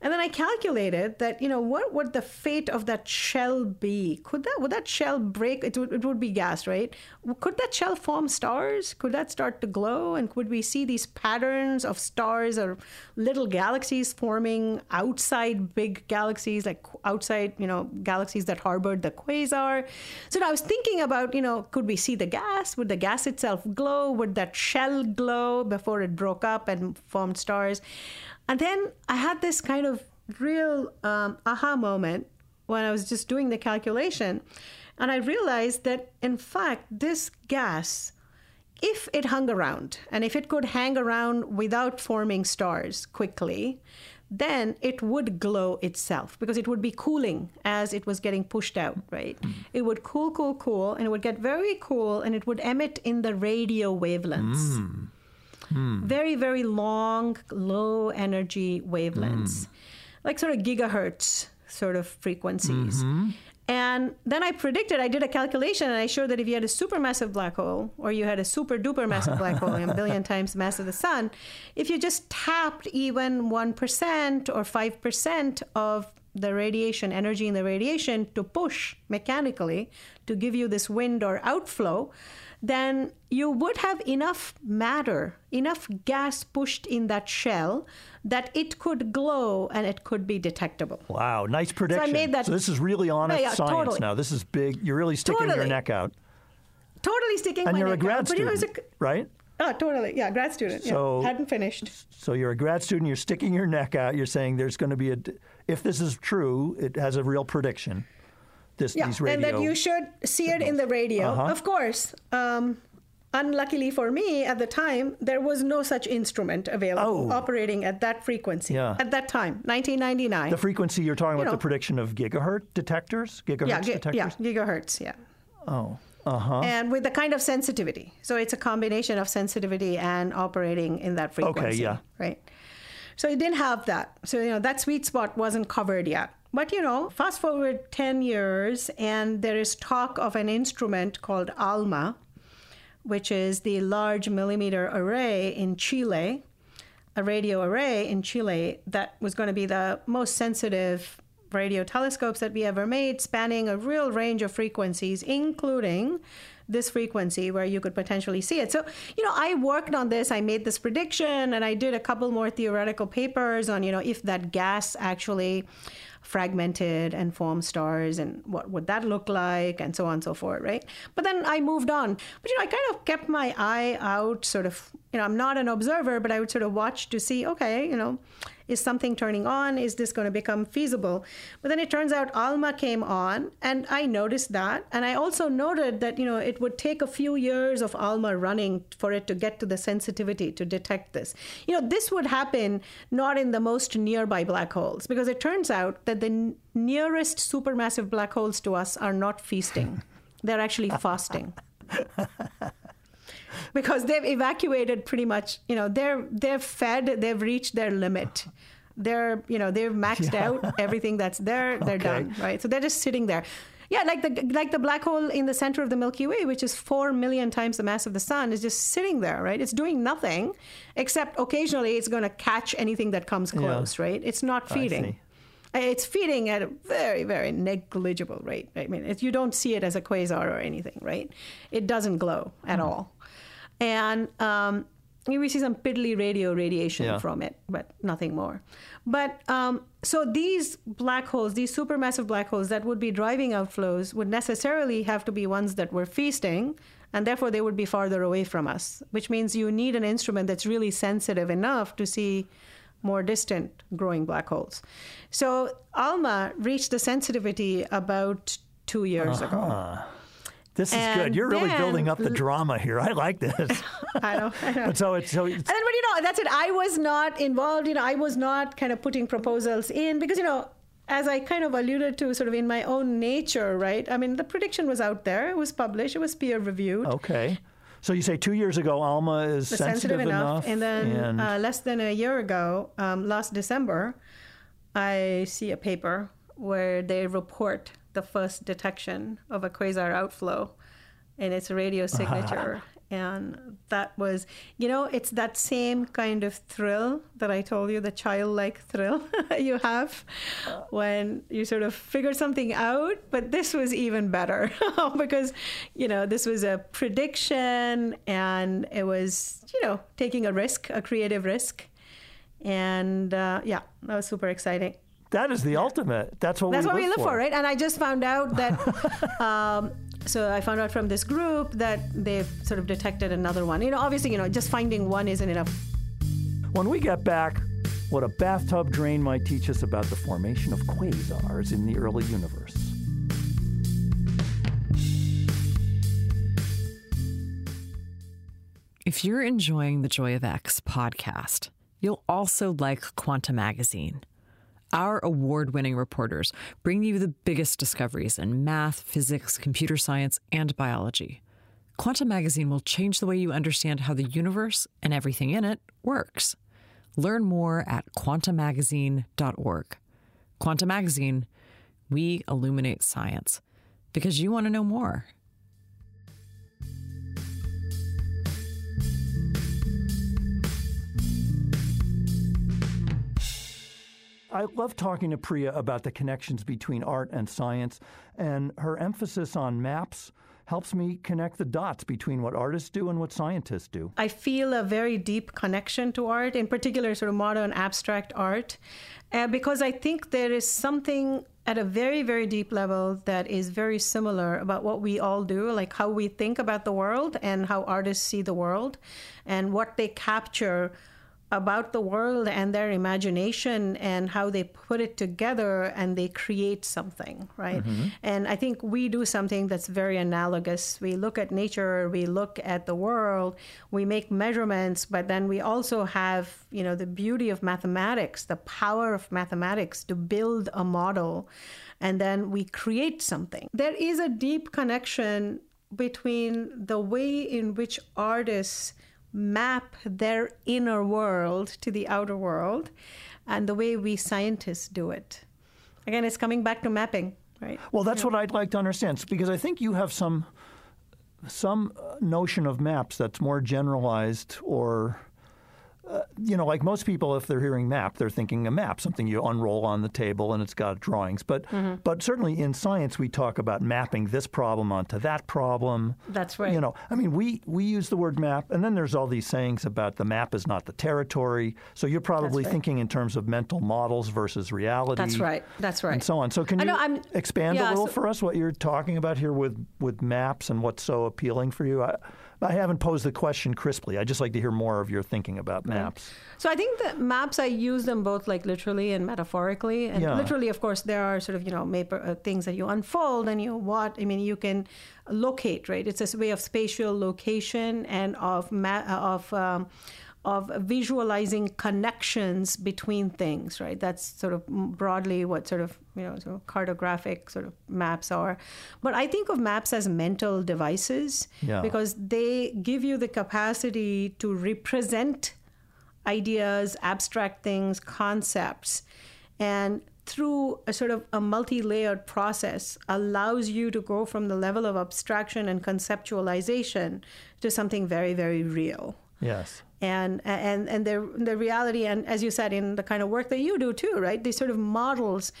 And then I calculated that, you know, what would the fate of that shell be? Could that would that shell break? It would, it would be gas, right? Could that shell form stars? Could that start to glow? And could we see these patterns of stars or little galaxies forming outside big galaxies, like outside, you know, galaxies that harbored the quasar? So I was thinking about, you know, could we see the gas? Would the gas itself glow? Would that shell glow before it broke up and formed stars? And then I had this kind of real um, aha moment when I was just doing the calculation. And I realized that, in fact, this gas, if it hung around and if it could hang around without forming stars quickly, then it would glow itself because it would be cooling as it was getting pushed out, right? It would cool, cool, cool, and it would get very cool and it would emit in the radio wavelengths Hmm. very very long low energy wavelengths. Hmm. Like sort of gigahertz sort of frequencies. Mm-hmm. And then i predicted i did a calculation and i showed that if you had a supermassive black hole or you had a super duper massive black hole a billion times the mass of the sun if you just tapped even 1% or 5% of the radiation, energy in the radiation to push mechanically to give you this wind or outflow, then you would have enough matter, enough gas pushed in that shell that it could glow and it could be detectable. Wow, nice prediction. So, I made that- So this is really honest Yeah, yeah, science totally. now. This is big. You're really sticking your neck out. Totally sticking And my you're a neck grad out. But, you know, student, a- right? Oh, totally. Yeah, grad student. Yeah. So- Hadn't finished. So you're a grad student. You're sticking your neck out. You're saying there's going to be a. If this is true, it has a real prediction. This Yeah, these radio. and that you should see it in the radio. Uh-huh. Of course. Um, unluckily for me, at the time, there was no such instrument available Oh. operating at that frequency. Yeah. At that time, 1999. the frequency you're talking You about know. the prediction of gigahertz detectors, gigahertz yeah, gi- detectors. yeah, gigahertz. Yeah. Oh, uh huh. And with the kind of sensitivity. So it's a combination of sensitivity and operating in that frequency. Okay, yeah. Right. So it didn't have that. So, you know, that sweet spot wasn't covered yet. But, you know, fast forward 10 years, and there is talk of an instrument called ALMA, which is the Large Millimeter Array in Chile, a radio array in Chile that was going to be the most sensitive radio telescopes that we ever made, spanning a real range of frequencies, including this frequency where you could potentially see it. So, you know, I worked on this, I made this prediction, and I did a couple more theoretical papers on, you know, if that gas actually fragmented and formed stars and what would that look like and so on and so forth right? But then i moved on. But you know i kind of kept my eye out sort of you know i'm not an observer but i would sort of watch to see okay you know is something turning on? Is this going to become feasible? But then it turns out alma came on and i noticed that. And i also noted that you know it would take a few years of alma running for it to get to the sensitivity to detect this. You know this would happen not in the most nearby black holes because it turns out that the n- nearest supermassive black holes to us are not feasting. They're actually fasting because they've evacuated pretty much you know they're they're fed they've reached their limit they're you know they've maxed out everything that's there they're Okay. done right so they're just sitting there yeah like the like the black hole in the center of the milky way which is 4 million times the mass of the sun is just sitting there right it's doing nothing except occasionally it's going to catch anything that comes close right it's not oh, feeding see. Uh, it's feeding at a very, very negligible rate. I mean, you don't see it as a quasar or anything, right? It doesn't glow at hmm. all. And um, we see some piddly radio radiation Yeah. from it, but nothing more. But um, so these black holes, these supermassive black holes that would be driving outflows, would necessarily have to be ones that were feasting, and therefore they would be farther away from us, which means you need an instrument that's really sensitive enough to see more distant growing black holes. So ALMA reached the sensitivity about two years ago. This is And good. You're really building up the drama here. I like this. I know. I know. but so it's so it's, And then, but you know, that's it. I was not involved. You know, I was not kind of putting proposals in because you know, as I kind of alluded to, sort of in my own nature, right? I mean, the prediction was out there. It was published. It was peer reviewed. okay. So you say two years ago, Alma is was sensitive, enough. And then and- Uh, less than a year ago, um, last December, I see a paper where they report the first detection of a quasar outflow in its radio signature. And that was, you know, it's that same kind of thrill that I told you, the childlike thrill you have when you sort of figure something out. But this was even better because, you know, this was a prediction and it was, you know, taking a risk, a creative risk. And uh, yeah, that was super exciting. That is the ultimate. That's what That's we what we live live for, right? And I just found out that. um, so I found out from this group that they've sort of detected another one. You know, obviously, you know, just finding one isn't enough. When we get back, what a bathtub drain might teach us about the formation of quasars in the early universe. If you're enjoying the Joy of X podcast, you'll also like Quanta Magazine. Our award winning reporters bring you the biggest discoveries in math, physics, computer science, and biology. Quanta Magazine will change the way you understand how the universe and everything in it works. Learn more at quantamagazine.org. Quanta Magazine, we illuminate science because you want to know more. I love talking to Priya about the connections between art and science, and her emphasis on maps helps me connect the dots between what artists do and what scientists do. I feel a very deep connection to art, in particular, sort of modern abstract art, uh, because I think there is something at a very, very deep level that is very similar about what we all do, like how we think about the world and how artists see the world and what they capture about the world and their imagination and how they put it together and they create something, right? Mm-hmm. And I think we do something that's very analogous. We look at nature, we look at the world, we make measurements, but then we also have, you know, the beauty of mathematics, the power of mathematics to build a model and then we create something. There is a deep connection between the way in which artists map their inner world to the outer world and the way we scientists do it. Again, it's coming back to mapping, right? Well, that's what I'd like to understand because I think you have some some uh, notion of maps that's more generalized or uh, you know, like most people, if they're hearing map, they're thinking a map, something you unroll on the table and it's got drawings. But mm-hmm. but certainly in science, we talk about mapping this problem onto that problem. That's right. You know, I mean, we we use the word map, and then there's all these sayings about the map is not the territory. So you're probably right. thinking in terms of mental models versus reality. That's right. That's right. And so on. So can you know, expand yeah, a little so, for us what you're talking about here with with maps and what's so appealing for you? I, I haven't posed the question crisply. I just like to hear more of your thinking about maps. So I think that maps I use them both like literally and metaphorically. And yeah. literally, of course, there are sort of you know maper, uh, things that you unfold and you what I mean you can locate right. It's a way of spatial location and of ma- uh, of um, of visualizing connections between things, right? That's sort of broadly what sort of, you know, sort of cartographic sort of maps are. But I think of maps as mental devices yeah. because they give you the capacity to represent ideas, abstract things, concepts, and through a sort of a multi-layered process allows you to go from the level of abstraction and conceptualization to something very very real yes and and and the the reality and as you said in the kind of work that you do too right these sort of models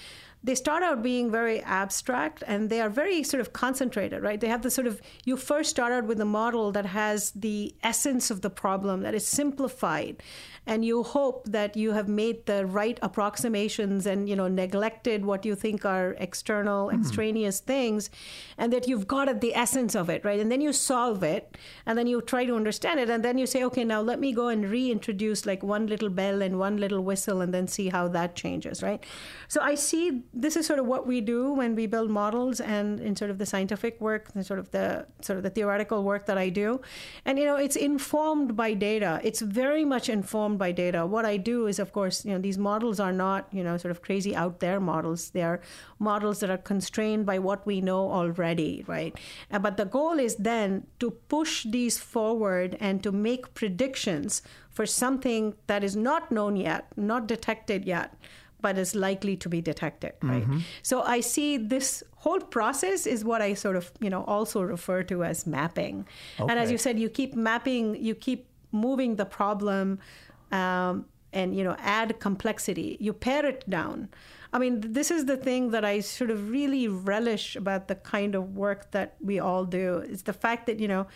they start out being very abstract and they are very sort of concentrated, right? They have the sort of, you first start out with a model that has the essence of the problem, that is simplified. And you hope that you have made the right approximations and, you know, neglected what you think are external, mm. extraneous things, and that you've got at the essence of it, right? And then you solve it, and then you try to understand it, and then you say, okay, now let me go and reintroduce like one little bell and one little whistle, and then see how that changes, right? So I see this is sort of what we do when we build models and in sort of the scientific work and sort of the sort of the theoretical work that I do. And you know, it's informed by data. It's very much informed by data. What I do is of course, you know, these models are not, you know, sort of crazy out there models. They are models that are constrained by what we know already, right? Uh, but the goal is then to push these forward and to make predictions for something that is not known yet, not detected yet but is likely to be detected, right? Mm-hmm. So I see this whole process is what I sort of, you know, also refer to as mapping. Okay. And as you said, you keep mapping, you keep moving the problem um, and, you know, add complexity. You pare it down. I mean, this is the thing that I sort of really relish about the kind of work that we all do. Is the fact that, you know,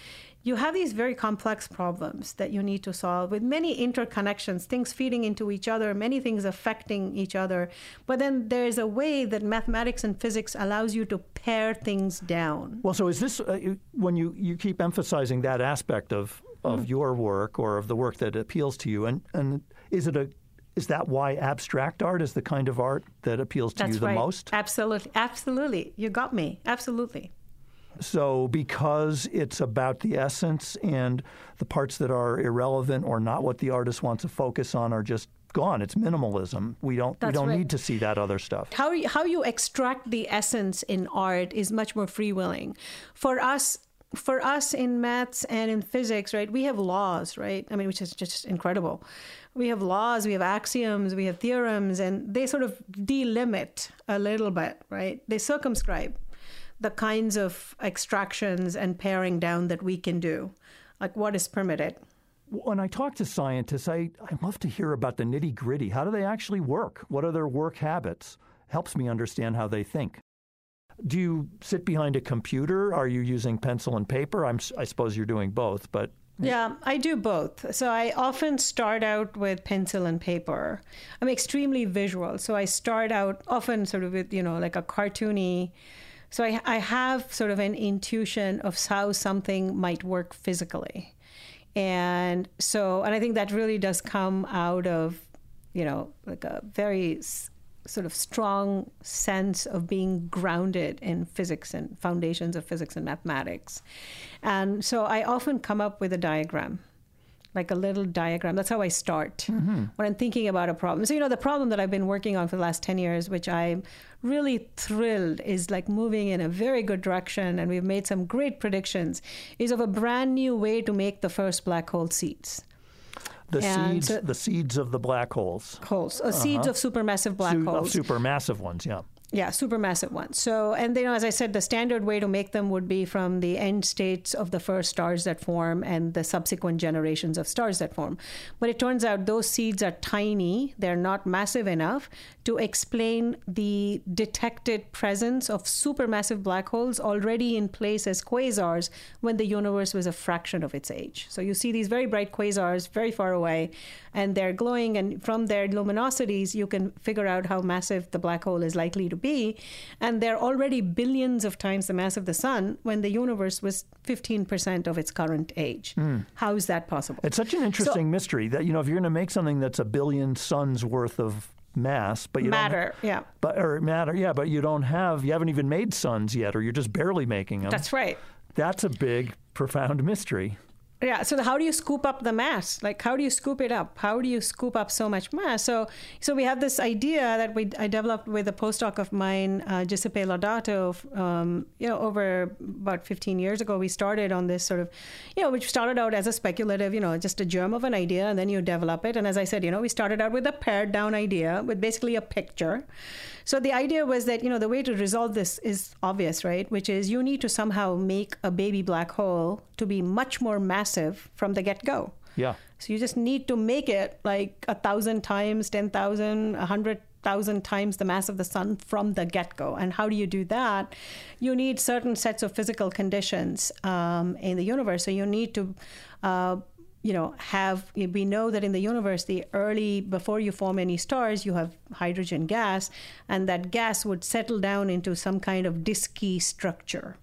you have these very complex problems that you need to solve with many interconnections, things feeding into each other, many things affecting each other. But then there's a way that mathematics and physics allows you to pare things down. Well, so is this uh, when you, you keep emphasizing that aspect of of mm-hmm. your work or of the work that appeals to you, and and is it a is that why abstract art is the kind of art that appeals to That's you the right. most? Absolutely, absolutely. You got me. Absolutely. So, because it's about the essence and the parts that are irrelevant or not what the artist wants to focus on are just gone. It's minimalism. We don't That's we don't right. need to see that other stuff. How how you extract the essence in art is much more free willing. For us for us in maths and in physics, right? We have laws, right? I mean, which is just incredible. We have laws, we have axioms, we have theorems, and they sort of delimit a little bit, right? They circumscribe the kinds of extractions and paring down that we can do, like what is permitted, When I talk to scientists, I, I love to hear about the nitty gritty. How do they actually work? What are their work habits? Helps me understand how they think. Do you sit behind a computer? Are you using pencil and paper? I'm, I suppose you're doing both, but yeah, I do both. So I often start out with pencil and paper. I'm extremely visual. So I start out often sort of with, you know, like a cartoony. So I, I have sort of an intuition of how something might work physically. And so, and I think that really does come out of, you know, like a very sort of strong sense of being grounded in physics and foundations of physics and mathematics. And so I often come up with a diagram, like a little diagram. That's how I start mm-hmm. when I'm thinking about a problem. So, you know, the problem that I've been working on for the last 10 years, which I'm really thrilled is like moving in a very good direction, and we've made some great predictions, is of a brand new way to make the first black hole seeds the and seeds, the seeds of the black holes. Holes, uh, uh-huh. seeds of supermassive black Su- holes. Of supermassive ones, yeah. Yeah, supermassive ones. So, and you know, as I said, the standard way to make them would be from the end states of the first stars that form and the subsequent generations of stars that form. But it turns out those seeds are tiny; they're not massive enough to explain the detected presence of supermassive black holes already in place as quasars when the universe was a fraction of its age. So you see these very bright quasars very far away, and they're glowing, and from their luminosities, you can figure out how massive the black hole is likely to be. And they're already billions of times the mass of the sun when the universe was 15% of its current age. Mm. How is that possible? It's such an interesting so, mystery that, you know, if you're going to make something that's a billion suns worth of mass, but you matter, don't, yeah, but or matter, yeah, but you don't have, you haven't even made suns yet, or you're just barely making them. That's right. That's a big, profound mystery. Yeah. So how do you scoop up the mass? Like, how do you scoop it up? How do you scoop up so much mass? So, so we have this idea that we I developed with a postdoc of mine, uh, Giuseppe Lodato. Um, you know, over about 15 years ago, we started on this sort of, you know, which started out as a speculative, you know, just a germ of an idea, and then you develop it. And as I said, you know, we started out with a pared down idea with basically a picture. So the idea was that, you know, the way to resolve this is obvious, right? Which is you need to somehow make a baby black hole to be much more massive from the get go. Yeah. So you just need to make it like a thousand times, 10,000, a hundred thousand times the mass of the sun from the get go. And how do you do that? You need certain sets of physical conditions um, in the universe. So you need to uh, you know have we know that in the universe the early before you form any stars you have hydrogen gas and that gas would settle down into some kind of disky structure.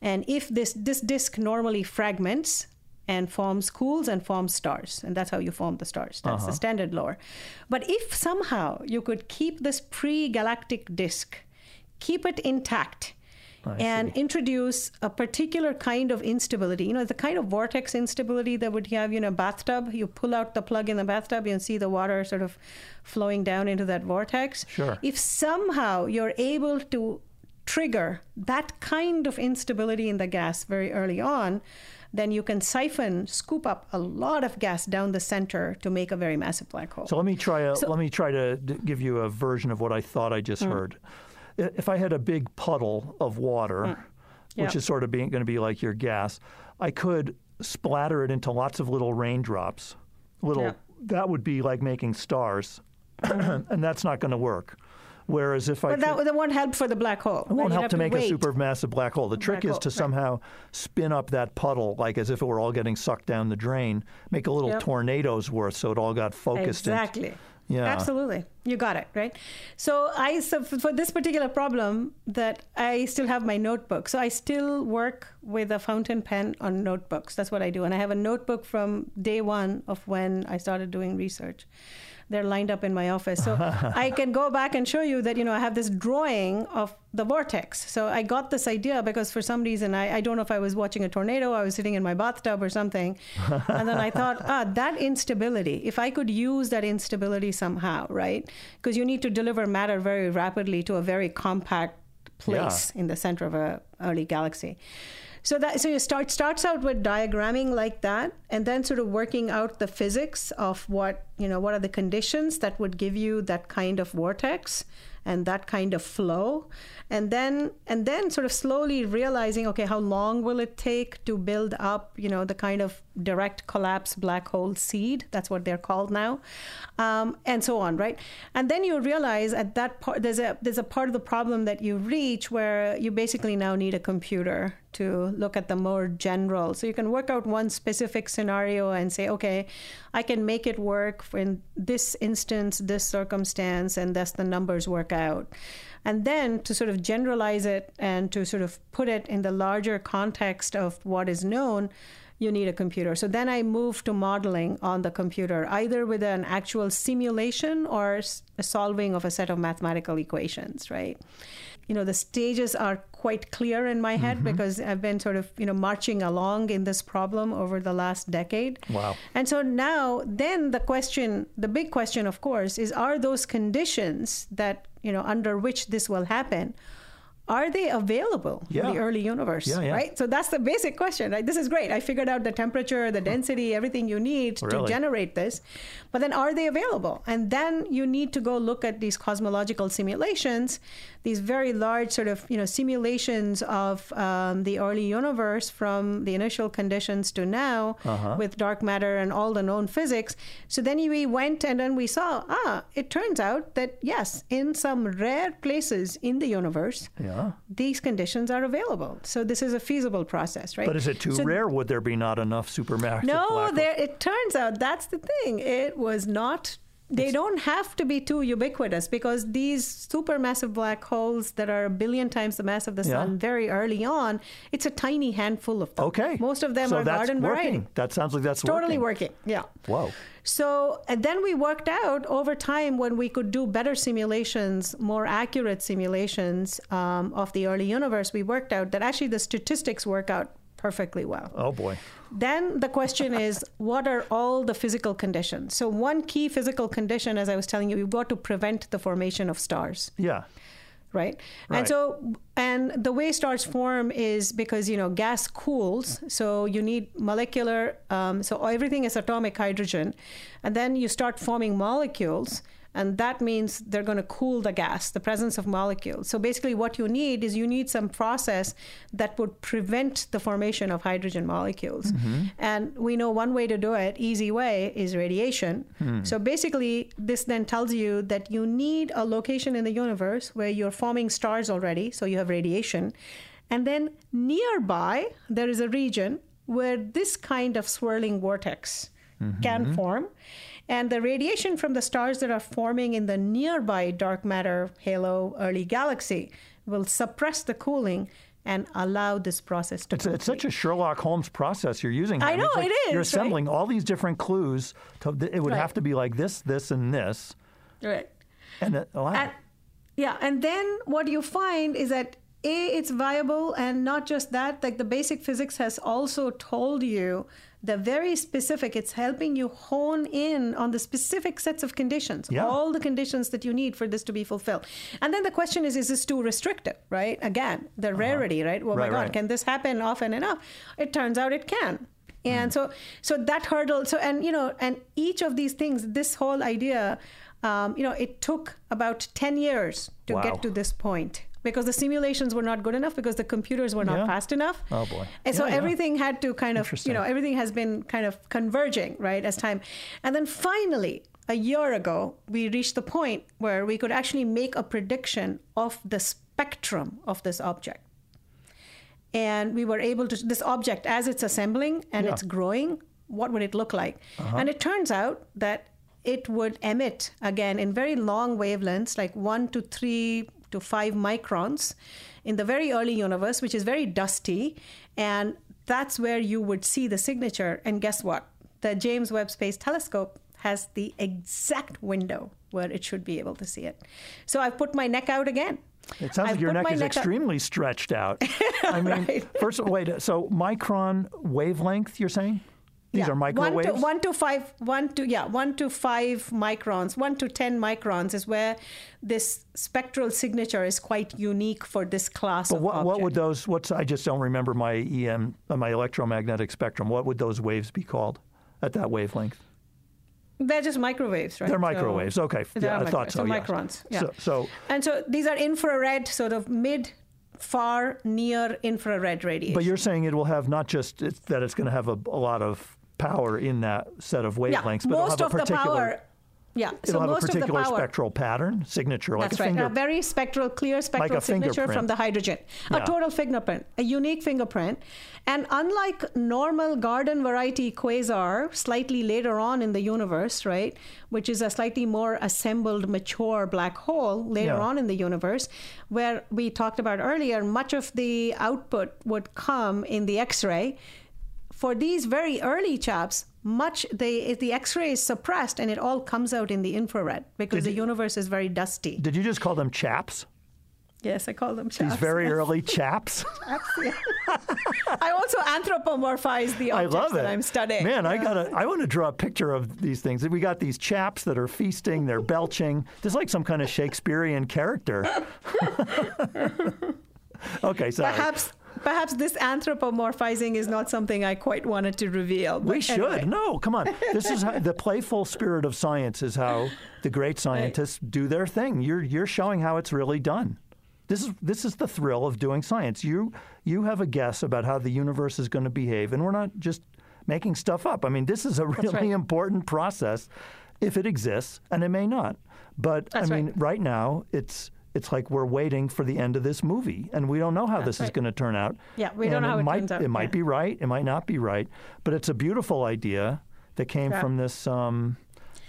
And if this this disk normally fragments and forms cools and forms stars and that's how you form the stars. That's uh-huh. the standard lore. But if somehow you could keep this pre-galactic disk keep it intact and see. introduce a particular kind of instability. You know, the kind of vortex instability that would have, you know, a bathtub. You pull out the plug in the bathtub, you see the water sort of flowing down into that vortex. Sure. If somehow you're able to trigger that kind of instability in the gas very early on, then you can siphon, scoop up a lot of gas down the center to make a very massive black hole. So let me try a, so, let me try to give you a version of what I thought I just mm. heard if I had a big puddle of water, mm. which is sort of going to be like your gas, I could splatter it into lots of little raindrops. Little yeah. that would be like making stars, and that's not going to work. Whereas if I but that, that won't help for the black hole. It won't help to make wait. a supermassive black hole. The trick is hole, to right. somehow spin up that puddle like as if it were all getting sucked down the drain. Make a little yep. tornado's worth so it all got focused. Exactly. In. Yeah. Absolutely. You got it, right? So I so for this particular problem that I still have my notebook. So I still work with a fountain pen on notebooks. That's what I do. And I have a notebook from day 1 of when I started doing research they're lined up in my office. So I can go back and show you that, you know, I have this drawing of the vortex. So I got this idea because for some reason, I, I don't know if I was watching a tornado, I was sitting in my bathtub or something. and then I thought, ah, that instability, if I could use that instability somehow, right? Because you need to deliver matter very rapidly to a very compact place yeah. in the center of a early galaxy. So that so you start starts out with diagramming like that, and then sort of working out the physics of what you know what are the conditions that would give you that kind of vortex and that kind of flow and then and then sort of slowly realizing okay how long will it take to build up you know the kind of direct collapse black hole seed? That's what they're called now. Um, and so on right? And then you realize at that part there's a there's a part of the problem that you reach where you basically now need a computer to look at the more general. So you can work out one specific scenario and say okay i can make it work in this instance this circumstance and thus the numbers work out and then to sort of generalize it and to sort of put it in the larger context of what is known you need a computer. So then I moved to modeling on the computer, either with an actual simulation or a solving of a set of mathematical equations, right? You know, the stages are quite clear in my head mm-hmm. because I've been sort of, you know, marching along in this problem over the last decade. Wow. And so now, then the question, the big question, of course, is are those conditions that, you know, under which this will happen? are they available yeah. in the early universe yeah, yeah. right so that's the basic question right this is great i figured out the temperature the density everything you need really? to generate this but then are they available and then you need to go look at these cosmological simulations these very large sort of you know simulations of um, the early universe from the initial conditions to now uh-huh. with dark matter and all the known physics. So then we went and then we saw ah, it turns out that yes, in some rare places in the universe, yeah. these conditions are available. So this is a feasible process, right? But is it too so, rare? Would there be not enough supermassive? No, there. It turns out that's the thing. It was not they don't have to be too ubiquitous because these supermassive black holes that are a billion times the mass of the sun yeah. very early on, it's a tiny handful of them. Okay. Most of them so are garden working. variety. That sounds like that's totally working. working. Yeah. Whoa. So and then we worked out over time when we could do better simulations, more accurate simulations um, of the early universe. We worked out that actually the statistics work out perfectly well. Oh boy. Then the question is, what are all the physical conditions? So one key physical condition, as I was telling you, you've got to prevent the formation of stars. Yeah. Right? right? And so, and the way stars form is because you know gas cools, so you need molecular. Um, so everything is atomic hydrogen, and then you start forming molecules and that means they're going to cool the gas, the presence of molecules. So basically, what you need is you need some process that would prevent the formation of hydrogen molecules. Mm-hmm. And we know one way to do it, easy way, is radiation. Hmm. So basically, this then tells you that you need a location in the universe where you're forming stars already, so you have radiation. And then nearby, there is a region where this kind of swirling vortex mm-hmm. can form. And the radiation from the stars that are forming in the nearby dark matter halo early galaxy will suppress the cooling and allow this process to it's, it's, such a Sherlock Holmes process you're using. Here. I know like it is. You're assembling right? all these different clues. To, it would right. have to be like this, this, and this. Right. And it, wow. And, yeah, and then what you find is that a it's viable, and not just that. Like the basic physics has also told you the very specific it's helping you hone in on the specific sets of conditions yeah. all the conditions that you need for this to be fulfilled and then the question is is this too restrictive right again the uh-huh. rarity right oh right, my god right. can this happen often enough it turns out it can and mm. so so that hurdle so and you know and each of these things this whole idea um, you know it took about 10 years to wow. get to this point because the simulations were not good enough because the computers were not yeah. fast enough. Oh boy! And so everything yeah. had to kind of, you know, everything has been kind of converging, right, as time. And then finally, a year ago, we reached the point where we could actually make a prediction of the spectrum of this object. And we were able to, this object, as it's assembling and yeah. it's growing, what would it look like? Uh-huh. And it turns out that it would emit, again, in very long wavelengths, like one to three to five microns in the very early universe, which is very dusty. And that's where you would see the signature. And guess what? The James Webb Space Telescope has the exact window where it should be able to see it. So I've put my neck out again. It sounds I've like your neck is neck extremely out. stretched out. I mean, right. first, wait. So micron wavelength, you're saying? These yeah. are microwaves. One to, one to five, one to yeah, one to five microns, one to ten microns is where this spectral signature is quite unique for this class but of what, what would those? What's I just don't remember my EM, uh, my electromagnetic spectrum. What would those waves be called at that wavelength? They're just microwaves, right? They're So- microwaves. okay. They Yeah, I thought so. microwaves, yes. microns. Yeah. So, so And so these are infrared, sort of mid, far, near infrared radiation. But you're saying it will have not just it's, that it's going to have a, a lot of power in that set of yeah, wavelengths, but most it'll have of a the particular power. Yeah, it'll so have most a particular of the power. spectral pattern signature, like That's a right. finger. A very spectral, clear spectral a signature from the hydrogen. Yeah. A total fingerprint, a unique fingerprint. And unlike normal garden variety quasar, slightly later on in the universe, right, which is a slightly more assembled, mature black hole later Yeah. on in the universe, where we talked about earlier, much of the output would come in the X ray for these very early chaps, much the the X-ray is suppressed and it all comes out in the infrared because the universe is very dusty. Did you just call them chaps? Yes, I call them chaps. These very yes. early chaps. Chaps, yeah. I also anthropomorphize the I objects love it. that I'm studying. Man, I gotta. I want to draw a picture of these things. We got these chaps that are feasting. They're belching. This is like some kind of Shakespearean character. okay, sorry. Perhaps perhaps this anthropomorphizing is not something I quite wanted to reveal. We should. anyway. No, come on. This is how, the playful spirit of science is how the great scientists do their thing. You're you're showing how it's really done. This is this is the thrill of doing science. You you have a guess about how the universe is going to behave, and we're not just making stuff up. I mean, this is a really right. important process, if it exists, and it may not. But That's I mean, right. right now it's. It's like we're waiting for the end of this movie, and we don't know how this is going to turn out. Yeah, we don't And know how it might, turns out, It might yeah. be right. It might not be right. But it's a beautiful idea that came Yeah. from this, um,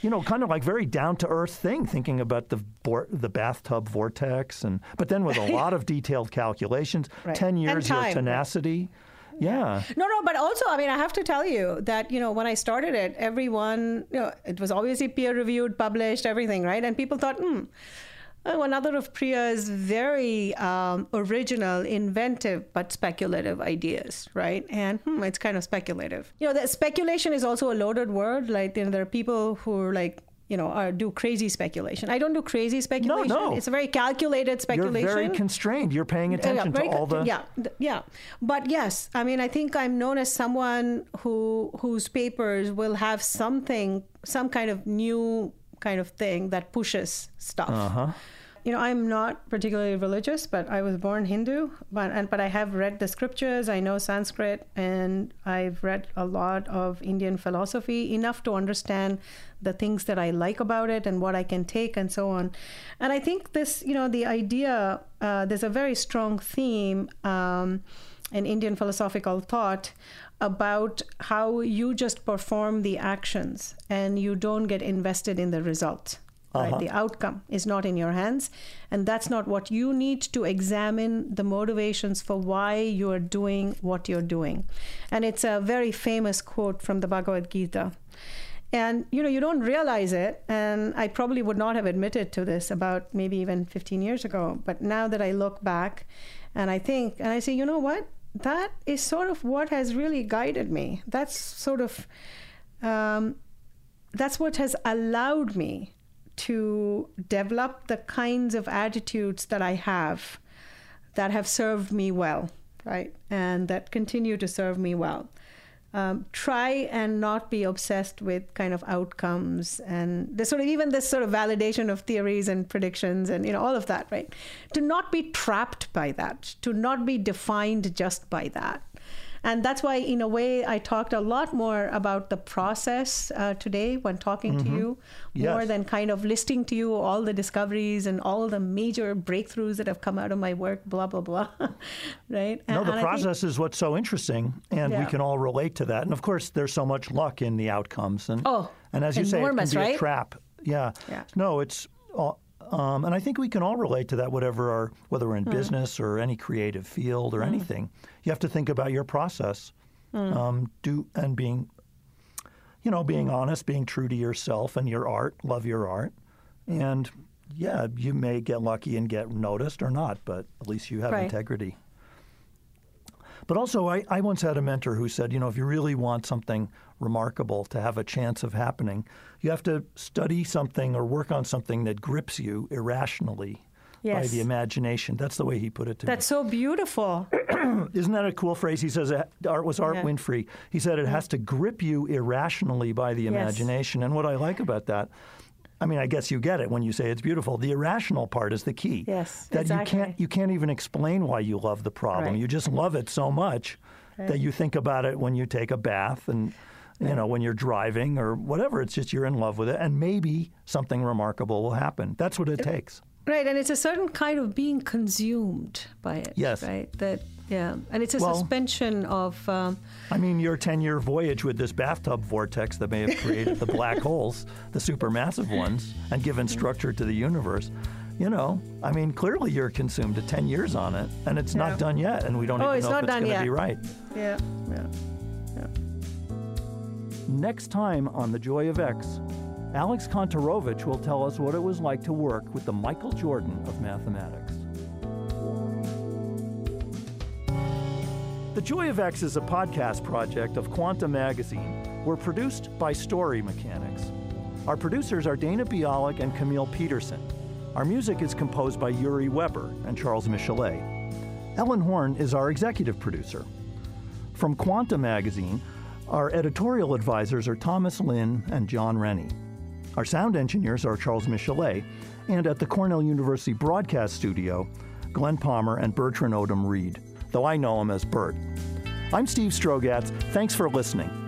you know, kind of like very down to earth thing, thinking about the vor- the bathtub vortex, and but then with a lot of detailed calculations. Right. Ten years, of your right. tenacity. Yeah. No, no, but also, I mean, I have to tell you that, you know, when I started it, everyone, you know, it was obviously peer reviewed, published, everything, right? And people thought, hmm, oh, another of Priya's very um, original, inventive, but speculative ideas, right? And hmm, it's kind of speculative. You know, the speculation is also a loaded word. Like, you know, there are people who are like, you know, uh, do crazy speculation. I don't do crazy speculation. no. no. It's a very calculated speculation. You're very constrained. You're paying attention very to all the. yeah yeah but yes i mean i think i'm known as someone who whose papers will have something some kind of new kind of thing that pushes stuff Uh-huh. You know i'm not particularly religious but i was born hindu but and but i have read the scriptures i know sanskrit and i've read a lot of indian philosophy enough to understand the things that i like about it and what i can take and so on. And i think this you know the idea uh, there's a very strong theme um, in indian philosophical thought about how you just perform the actions and you don't get invested in the result right? Uh-huh. The outcome is not in your hands. And that's not what you need to examine the motivations for why you are doing what you're doing. And it's a very famous quote from the Bhagavad Gita. And you know, you don't realize it, and I probably would not have admitted to this about maybe even 15 years ago. But now that I look back and I think, and I say, you know what? That is sort of what has really guided me. That's sort of, um, that's what has allowed me to develop the kinds of attitudes that I have that have served me well, right? And that continue to serve me well. Um, try and not be obsessed with kind of outcomes and the sort of even this sort of validation of theories and predictions and you know all of that right to not be trapped by that to not be defined just by that and that's why in a way i talked a lot more about the process uh, today when talking to you more than kind of listing to you all the discoveries and all the major breakthroughs that have come out of my work blah blah blah right No, And- the and I think- process is what's so interesting, and we can all relate to that. And of course, there's so much luck in the outcomes, and Oh, and as you enormous, say, it can be right? a trap. Yeah. Yeah. No, it's. all- Um, and I think we can all relate to that, whatever our, whether we're in Hmm. business or any creative field or anything. You have to think about your process, Hmm. um, do and being, you know, being honest, being true to yourself and your art. Love your art, and yeah, you may get lucky and get noticed or not, but at least you have Right. integrity. But also, I, I once had a mentor who said, you know, if you really want something remarkable to have a chance of happening, you have to study something or work on something that grips you irrationally. By the imagination. That's the way he put it to That's so beautiful. Isn't that a cool phrase? He says art was Art Yeah. Winfree. He said it has to grip you irrationally by the Yes. imagination. And what I like about that, I mean, I guess you get it when you say it's beautiful. The irrational part is the key. Yes, that you can't you can't even explain why you love the problem. Right. You just love it so much that you think about it when you take a bath and you know when you're driving or whatever. It's just you're in love with it, and maybe something remarkable will happen. That's what it takes. Right, and it's a certain kind of being consumed by it. Yes. Right. That yeah, and it's a Well- suspension of. Um, I mean, your 10 year voyage with this bathtub vortex that may have created the black holes, the supermassive ones, and given structure to the universe. You know, I mean, clearly you're consumed to 10 years on it, and it's Yeah. not done yet, and we don't Oh, even it's know if it's going to be right. Yeah, yeah. Yeah. Next time on The Joy of X, Alex Kontorovich will tell us what it was like to work with the Michael Jordan of mathematics. The Joy of X is a podcast project of Quanta Magazine. We're produced by Story Mechanics. Our producers are Dana Bialek and Camille Peterson. Our music is composed by Yuri Weber and Charles Michelet. Ellen Horne is our executive producer. From Quanta Magazine, our editorial advisors are Thomas Lin and John Rennie. Our sound engineers are Charles Michelet, and at the Cornell University Broadcast Studio, Glenn Palmer and Bertrand Odom Reed, though I know him as Bert. I'm Steve Strogatz. Thanks for listening.